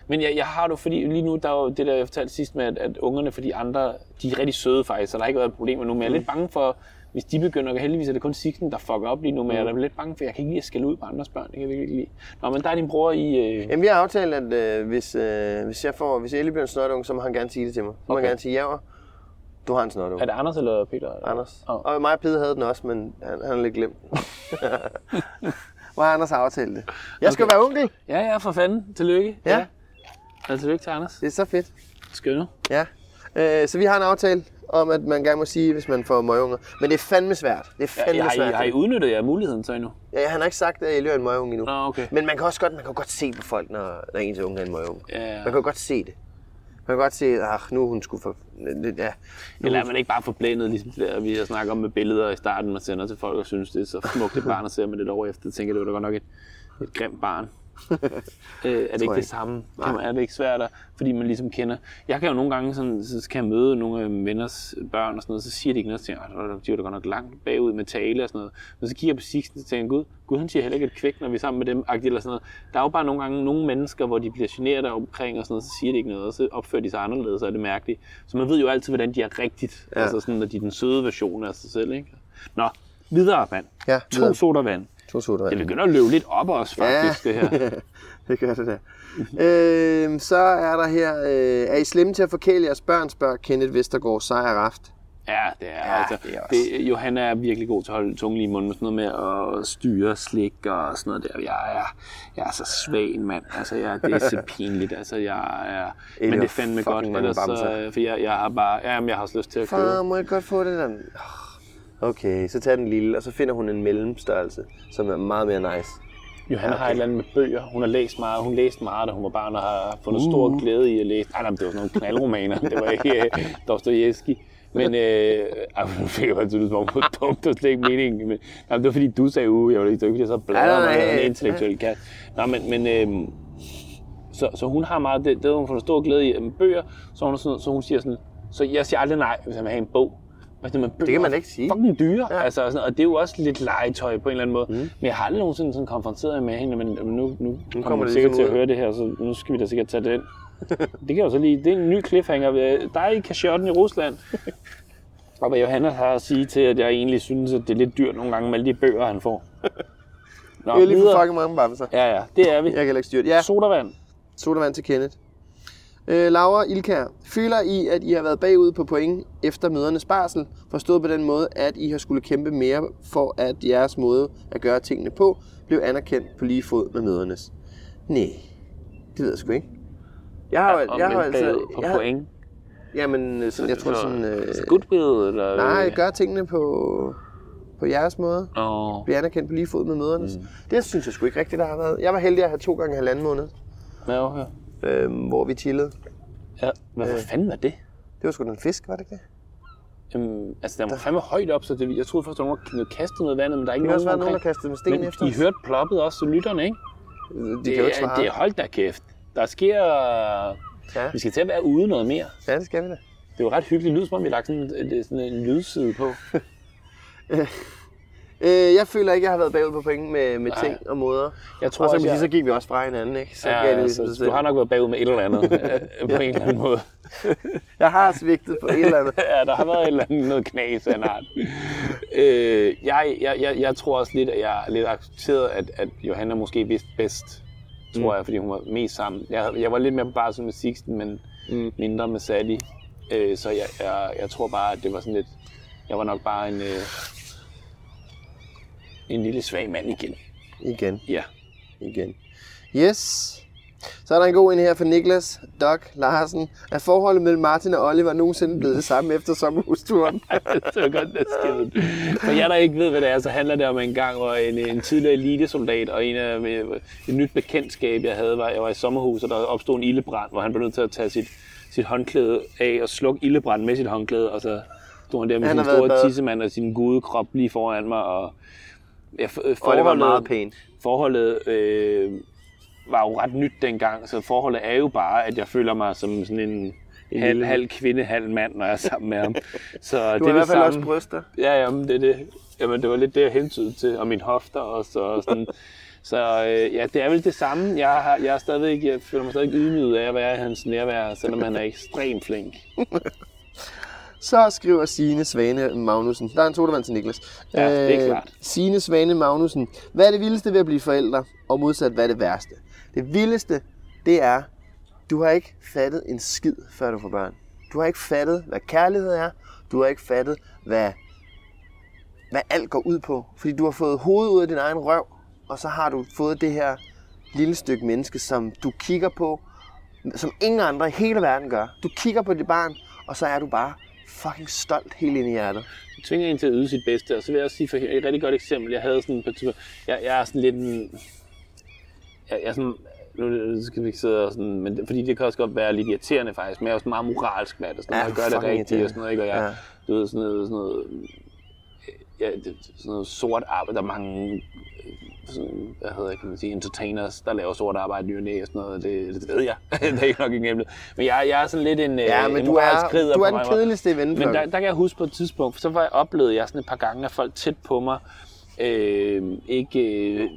Men jeg, jeg har det jo, fordi lige nu, der er jo det der, jeg fortalte sidst med, at, at ungerne for de andre, de er rigtig søde faktisk, så der har ikke været et problem nu, men jeg er lidt bange for, hvis de begynder, heldigvis er det kun Sigten, der fucker op lige nu, men jeg er lidt bange for, jeg kan ikke lide at skælde ud på andres børn, det kan jeg virkelig ikke lide. Nå, men der er din bror i... Øh, Jamen, vi har aftalt, at øh, hvis, øh, hvis, jeg får, hvis Ellie bliver en snotunge, så må han gerne sige det til mig. Så må Okay. han gerne sige, ja, du har en snotunge. er det Anders eller Peter? Eller? Anders. Oh. Og mig og Pede havde den også, men han, han har lidt glemt. Hvor har Anders aftalt det? Jeg skal Okay. være onkel. Ja, ja, for fanden. Tillykke. Ja. ja. tillykke til Anders. Det er så fedt. Skønne. Ja. Øh, så vi har en aftale om, at man gerne må sige, hvis man får møgunger. Men det er fandme svært. Det er fandme har, I, svært. har I udnyttet jer muligheden så endnu? Ja, han har ikke sagt, at jeg er en møgung endnu. Nå, okay. Men man kan også godt, man kan godt se på folk, når, når ens unge er en møgung. Ja, ja. Man kan godt se det. Man kan godt se, at nu er hun skulle for... Ja, nu, Eller er man ikke bare forblændet, ligesom det der, vi har snakket om med billeder i starten, man sender til folk og synes, det er så smukt et barn, og ser man det år efter, tænker det var da godt nok et, et grimt barn. øh, er det ikke det samme? Kan man, er det ikke svært, at, fordi man ligesom kender... Jeg kan jo nogle gange, sådan, så kan jeg møde nogle af venners børn og sådan noget, så siger de ikke noget, så tænker jeg, "Åh, de er da godt nok langt bagud med tale og sådan noget. Men så kigger jeg på Sixten, og tænker gud, gud, han siger heller ikke et kvæk, når vi er sammen med dem, eller sådan noget. Der er jo bare nogle gange nogle mennesker, hvor de bliver generet omkring og sådan noget, så siger de ikke noget, og så opfører de sig anderledes, så er det mærkeligt. Så man ved jo altid, hvordan de er rigtigt, ja. Altså sådan, når de er den søde version af sig selv, ikke? Nå, videre vand. Ja, to videre. sodavand. To soda. Det begynder at løbe lidt op os, faktisk, det her. det gør det da. øh, så er der her, øh, er I slemme til at forkæle jeres børn, spørger Kenneth Vestergaard Sejr Raft. Ja, det er Ja, altså. det er også. Det, Johanna er virkelig god til at holde tungen lige i munden med sådan noget med at styre slik og sådan noget der. Jeg er, jeg er så svag en mand. Altså, jeg, det er så pinligt. Altså, jeg er... Men det er fandme godt. Ellers, så, for jeg, jeg har bare... Ja, men jeg har også lyst til at købe. Far, må jeg godt få det der? Okay, så tager den lille, og så finder hun en mellemstørrelse, som er meget mere nice. Johanna har et eller andet med bøger. Hun har læst meget. Hun læste meget, da hun var barn, og har fundet uh. stor glæde i at læse. Nej, nej, det var sådan nogle knaldromaner. Det var ikke uh, Dostojevski. Men øh, ej, nu fik jeg bare tydeligt, som om dumt, det var slet ikke meningen. Men, nej, det var fordi, du sagde uge, jeg var ikke, fordi jeg så bladrede mig en intellektuel kat. Nej, men, men øh, så, så hun har meget, det, det hun fundet stor glæde i med bøger, så hun, sådan, så hun siger sådan, så jeg siger aldrig nej, hvis jeg vil have en bog. Altså, men bøger kan man ikke sige. Fucking dyre, ja. Altså, sådan, og det er jo også lidt legetøj på en eller anden måde. Mm. Men jeg har aldrig nogensinde sådan konfronteret med hende, men nu, nu, nu kommer kommer det sikkert til at høre det her, så nu skal vi da sikkert tage den. det kan jeg jo så lige, det er en ny cliffhanger. Der er i kashotten i Rusland. Og hvad Johanna har at sige til, at jeg egentlig synes, at det er lidt dyrt nogle gange med alle de bøger, han får. Nå, Vi er lige for fucking mange bamser. Ja, ja, det er vi. Jeg kan ikke styre det. Ja, Sodavand. sodavand til Kenneth. Øh, Laura Ilkær, føler I, at I har været bagud på point efter mødernes barsel? Forstået på den måde, at I har skulle kæmpe mere for, at jeres måde at gøre tingene på blev anerkendt på lige fod med mødernes. Nej, det ved jeg sgu ikke. Jeg har, Og jeg har altså... på jeg har- point. Jamen, øh, sådan, jeg tror Så- sådan... Øh, så Goodwill, eller? nej, gør tingene på, på jeres måde. Åh, Blive anerkendt på lige fod med mødernes. Mm. Det synes jeg sgu ikke rigtigt, der har været. Jeg var heldig at have to gange halvanden måned, ja, okay. Øh, hvor vi chillede. Ja, hvad Øh. fanden var det? Det var sgu en fisk, var det ikke det? Jamen, altså, den var fandme højt op, så det, jeg troede først, at der var nogen, der kastede noget vandet, men der er ikke Der også nogen nogen, der kastede med sten Men efter I os. hørte ploppet også til lytterne, ikke? De Det, kan jo ikke svare. det er holdt da kæft. Der sker... Ja. Vi skal til at være ude noget mere. ja, det skal vi da. Det er jo ret hyggeligt lyd, som om vi lagt sådan, en- sådan en lydside på. Øh, jeg føler ikke, jeg har været bagud på point med, med ting og måder. Jeg tror Og så, også, jeg- så gik vi også fra hinanden, ikke? Så Ja, det altså, du har nok været bagud med et eller andet, øh, på en eller anden måde. Jeg har svigtet på et eller andet. ja, der har været et eller andet noget knas af en art. øh, jeg, jeg, jeg, jeg tror også lidt, at jeg er lidt accepteret, at, at Johanna måske vidste bedst, tror jeg, fordi hun var mest sammen. Jeg, jeg var lidt mere på barsel med Sixten, men mm. mindre med Sally. Øh, så jeg, jeg, jeg tror bare, at det var sådan lidt... Jeg var nok bare en, øh, en lille svag mand igen. Igen, Ja. igen. Yes. Så er der en god en her fra Niklas Doc Larsen. Er forholdet mellem Martin og Oliver nogensinde blevet det samme efter sommerhusturen? det var godt, der skede. For jer, der ikke ved, hvad det er, så handler det om en gang, hvor en, en tidligere elitesoldat og en af et nyt bekendtskab, jeg havde, var, jeg var i sommerhus, og der opstod en ildebrand, hvor han blev nødt til at tage sit, sit håndklæde af og slukke ildebranden med sit håndklæde, og så stod han der med Han sin store tissemand og sin gode krop lige foran mig, og ja, for, Oliver forholdet, var meget pæn. forholdet øh, var jo ret nyt dengang, så forholdet er jo bare, at jeg føler mig som sådan en, halv, halv kvinde, halv mand, når jeg er sammen med ham. Så Du har det i er hvert fald også samme. bryster. Ja, jamen, det, det. Jamen, det var lidt det, jeg hentydede til, og mine hofter og så og sådan. Så øh, ja, det er vel det samme. Jeg, har, jeg, er stadigvæk, jeg føler mig stadig ydmyget af at være i hans nærvær, selvom han er ekstremt flink. Så skriver Signe Svane Magnussen. Der er en sodavand til Niklas. Ja, det er klart. Signe Svane Magnussen. Hvad er det vildeste ved at blive forældre? Og modsat, hvad er det værste? Det vildeste, det er, du har ikke fattet en skid, før du får børn. Du har ikke fattet, hvad kærlighed er. Du har ikke fattet, hvad, hvad alt går ud på. Fordi du har fået hovedet ud af din egen røv, og så har du fået det her lille stykke menneske, som du kigger på, som ingen andre i hele verden gør. Du kigger på dit barn, og så er du bare fucking stolt helt ind i hjertet. Det tvinger en til at yde sit bedste, og så vil jeg også sige for et rigtig godt eksempel. Jeg havde sådan på tidspunkt- jeg, jeg er sådan lidt en, jeg, jeg er sådan, nu skal vi ikke sidde og sådan, men det, fordi det kan også godt være lidt irriterende faktisk, men jeg er også meget moralsk med det, sådan, Ja, jeg gør det rigtigt og sådan noget, ikke? og jeg, ja. du ved, sådan noget, sådan noget, ja, det, sådan noget sort arbejde, der er mange, øh, sådan, hvad hedder kan man sige, entertainers, der laver sort arbejde i og og sådan noget, det, det ved jeg, det er ikke nok ikke nemt. Men jeg, jeg er sådan lidt en, Ja, øh, men en du er, du er den kedeligste i men der, der kan jeg huske på et tidspunkt, for så var jeg oplevede jeg sådan et par gange, at folk tæt på mig øh, ikke øh,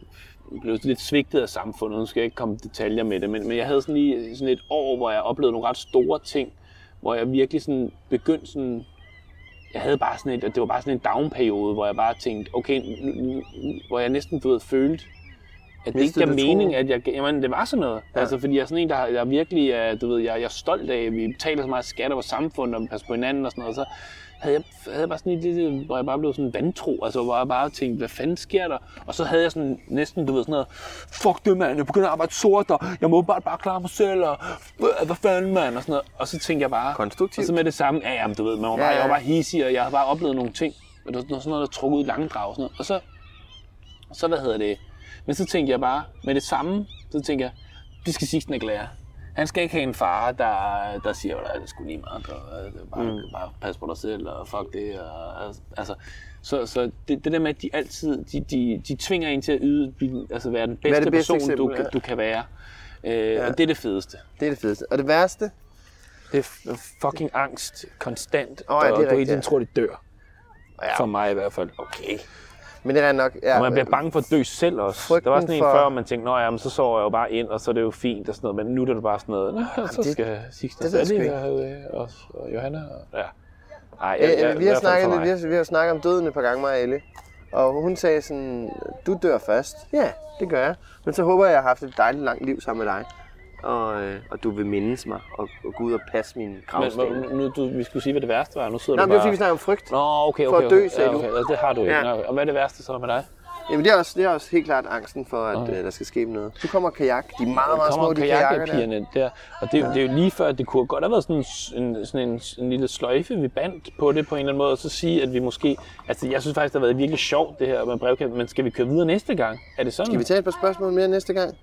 blev lidt svigtet af samfundet. Nu skal jeg ikke komme i detaljer med det, men, men jeg havde sådan lige sådan et år, hvor jeg oplevede nogle ret store ting, hvor jeg virkelig sådan begyndte sådan, jeg havde bare sådan et, det var bare sådan en down-periode, hvor jeg bare tænkte, okay, nu, nu, hvor jeg næsten, du ved, følte, at det ikke Mistede er du mening, troen? at jeg, jamen det var sådan noget. Ja. Altså fordi jeg er sådan en, der, jeg virkelig er, du ved, jeg, jeg er stolt af, at vi betaler så meget skat over samfundet, og vi passer på hinanden og sådan noget, så havde jeg, havde jeg bare sådan et lille, hvor jeg bare blev sådan vantro, altså hvor jeg bare tænkte, hvad fanden sker der? Og så havde jeg sådan næsten, du ved, sådan noget, fuck det mand, jeg begynder at arbejde sort, og jeg må bare, bare klare mig selv, og hvad, hvad fanden mand, og sådan noget. Og så tænkte jeg bare, Konstruktivt. og så med det samme, ja, jamen, du ved, man var Ja, bare, ja. jeg var bare hissig, og jeg havde bare oplevet nogle ting, og det var sådan noget, der trukket ud i langdrag og sådan noget. Og så, så hvad hedder det, men så tænkte jeg bare, med det samme, så tænkte jeg, det skal Sixten ikke lære. Han skal ikke have en far, der, der siger, at det skulle lige meget, og det bare, mm. bare pas på dig selv, og fuck det. Og, altså, så så det, det der med, at de altid, de, de, de tvinger en til at yde, altså være den bedste, det bedste person, du, eksempel, ja. du kan være. Øh, ja. Og det er det fedeste. Det er det fedeste. Og det værste, Det er fucking angst, konstant, Åh, ja, og du hele tiden tror, det dør. Ja. For mig i hvert fald. Okay. Men det er nok... Ja, Og man bliver bange for at dø selv også. Der var sådan en for- før, man tænkte, nå ja, men så sover jeg jo bare ind, og så er det jo fint og sådan noget. Men nu er det bare sådan noget, nå, så det- skal Sixten det jeg sgu Sally ikke. og, og, og Johanna. Og, ja. Ej, Øh, øh, i vi, har snakket, lidt- vi, har, vi har snakket om døden et par gange, mig og Elle. Og hun sagde sådan, du dør først. Ja, det gør jeg. Men så håber jeg, at jeg har haft et dejligt langt liv sammen med dig. Og, øh, og du vil mindes mig og, og gå ud og passe min gravsten. men nu, du, vi skulle sige, hvad det værste var. Nu sidder Nå, du men det er bare... fordi, vi snakker om frygt. Nå, okay, For okay. at dø, okay. sagde ja, du. okay. Ja, det har du ikke. Ja. Ja. Og hvad er det værste så med dig? Jamen, det er, også, det er også helt klart angsten for, at okay. øh, der skal ske noget. Nu kommer kajak. De er meget, meget små, de kajakker der. der. Og det, er jo- det er jo lige før, at det kunne godt have været sådan en, en, sådan en, en lille sløjfe, vi bandt på det på en eller anden måde, og så sige, at vi måske... Altså, jeg synes faktisk, det har været virkelig sjovt, det her med brevkæden, men skal vi køre videre næste gang? Er det sådan? Skal vi tage et par spørgsmål mere næste gang?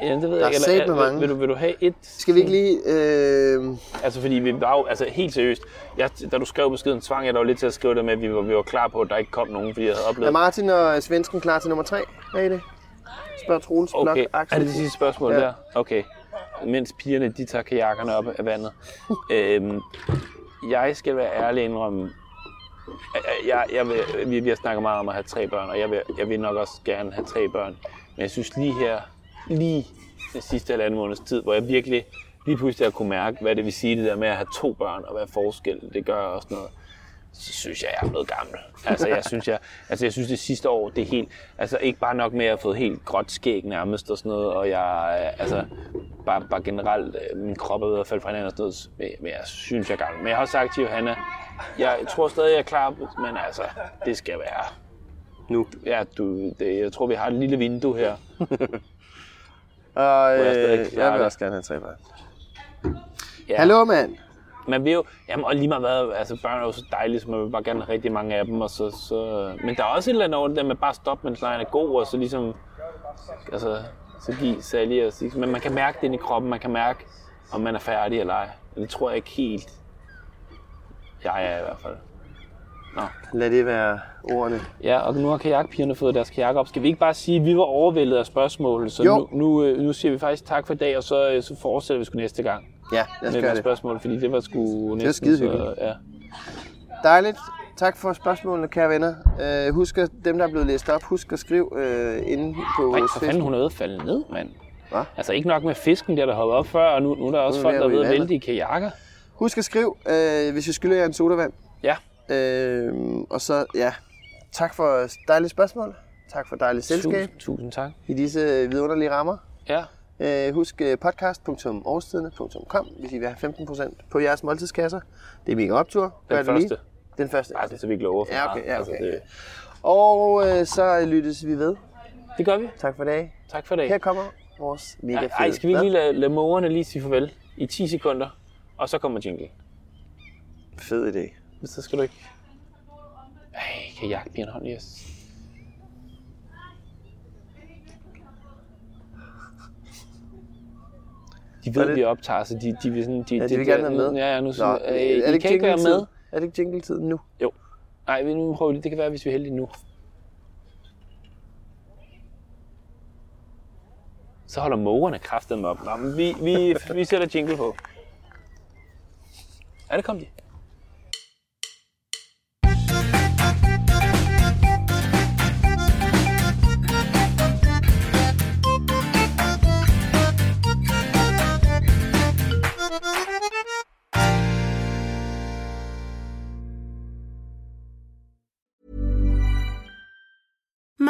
Ja, det ved Der jeg er ikke. satme vil, mange. vil, du, vil du have et? Skal vi ikke lige... Øh... Altså, fordi vi var jo, altså helt seriøst, jeg, da du skrev beskeden, tvang jeg dig lidt til at skrive det med, at vi var, vi var klar på, at der ikke kom nogen, fordi jeg havde Er oplevet... Martin og svensken klar til nummer tre? Er I det? Spørg Troels Blok Okay, Axel. er det det sidste spørgsmål Ja. der? Okay. Mens pigerne, de tager kajakkerne op af vandet. øhm, jeg skal være ærlig indrømme, jeg, jeg, jeg vil, vi, vi har snakket meget om at have tre børn, og jeg vil, jeg vil nok også gerne have tre børn. Men jeg synes lige her, lige den sidste halvanden måneds tid, hvor jeg virkelig lige pludselig har kunne mærke, hvad det vil sige det der med at have to børn, og hvad forskel det gør og sådan noget så synes jeg, jeg er blevet gammel. Altså, jeg synes, jeg, altså, jeg synes det sidste år, det er helt, altså ikke bare nok med at have fået helt gråt skæg nærmest og sådan noget, og jeg, øh, altså, bare, bare generelt, øh, min krop er ved at falde fra hinanden og sådan noget, men, men jeg synes, jeg er gammel. Men jeg har sagt til Johanna, jeg tror stadig, jeg er klar, men altså, det skal være. Nu. Ja, du, det, jeg tror, vi har et lille vindue her. Og jeg øh, klarer jeg vil også gerne have tre børn. Ja. Hallo, mand. Man vil jo, jamen, og lige meget hvad, altså børn er jo så dejlige, så man vil bare gerne have rigtig mange af dem, og så, så, men der er også et eller andet over det der med bare at stoppe, mens lejen er god, og så ligesom, altså, så give Sally og sige, men man kan mærke det inde i kroppen, man kan mærke, om man er færdig eller ej. Det tror jeg ikke helt, jeg er i hvert fald. Nå. Lad det være ordene. Ja, og nu har kajakpigerne fået deres kajak op. Skal vi ikke bare sige, at vi var overvældet af spørgsmål, så Jo. nu, nu, øh, nu siger vi faktisk tak for i dag, og så, øh, så fortsætter vi sgu næste gang Ja, lad os med gøre det. spørgsmål, fordi det var sgu næsten skidehyggeligt. så, ja. Dejligt. Tak for spørgsmålene, kære venner. Øh, husk at dem, der er blevet læst op, husk at skrive øh, inde på Nej, for fanden, hun er ude at falde ned, mand. Hva? Altså ikke nok med fisken der, der hoppede op før, og nu, nu er der også Nu folk, der er ved at vælte i kajakker. Husk at skrive, øh, hvis jeg skylder jer en sodavand. Ja, Øh, og så, ja, tak for dejlige spørgsmål. Tak for dejligt selskab tusind, tusind tak. i disse øh, vidunderlige rammer. Ja, Øh, husk øh, podcast.årstiderne.com, hvis I vil have 15% på jeres måltidskasser. Det er mega optur. Gør den lige. første. Den første. Er så vi ikke lover for Ja, okay, ja, okay. Altså, det, Og øh, så lyttes vi ved. det gør vi. Tak for dag. Tak for i dag. Her kommer vores mega fede... ej, skal vi lige lade, lade mågerne lige sige farvel i 10 sekunder, og så kommer jingle. Fed idé. Men så skal du ikke... Ej, kan jagtpigerne holde i os? De ved, det- vi optager, så de, de vil sådan... De, Ja, de vil gerne være med. Ja, ja, nu Nå, synes, er øh, det ikke kan ikke være med. Er det ikke jingle-tid nu? Jo. Nej, vi nu prøver vi. Det kan være, hvis vi er heldige nu. Så holder mågerne kraftet med op. Nå, men vi, vi, vi sætter jingle på. Ja, det kom de.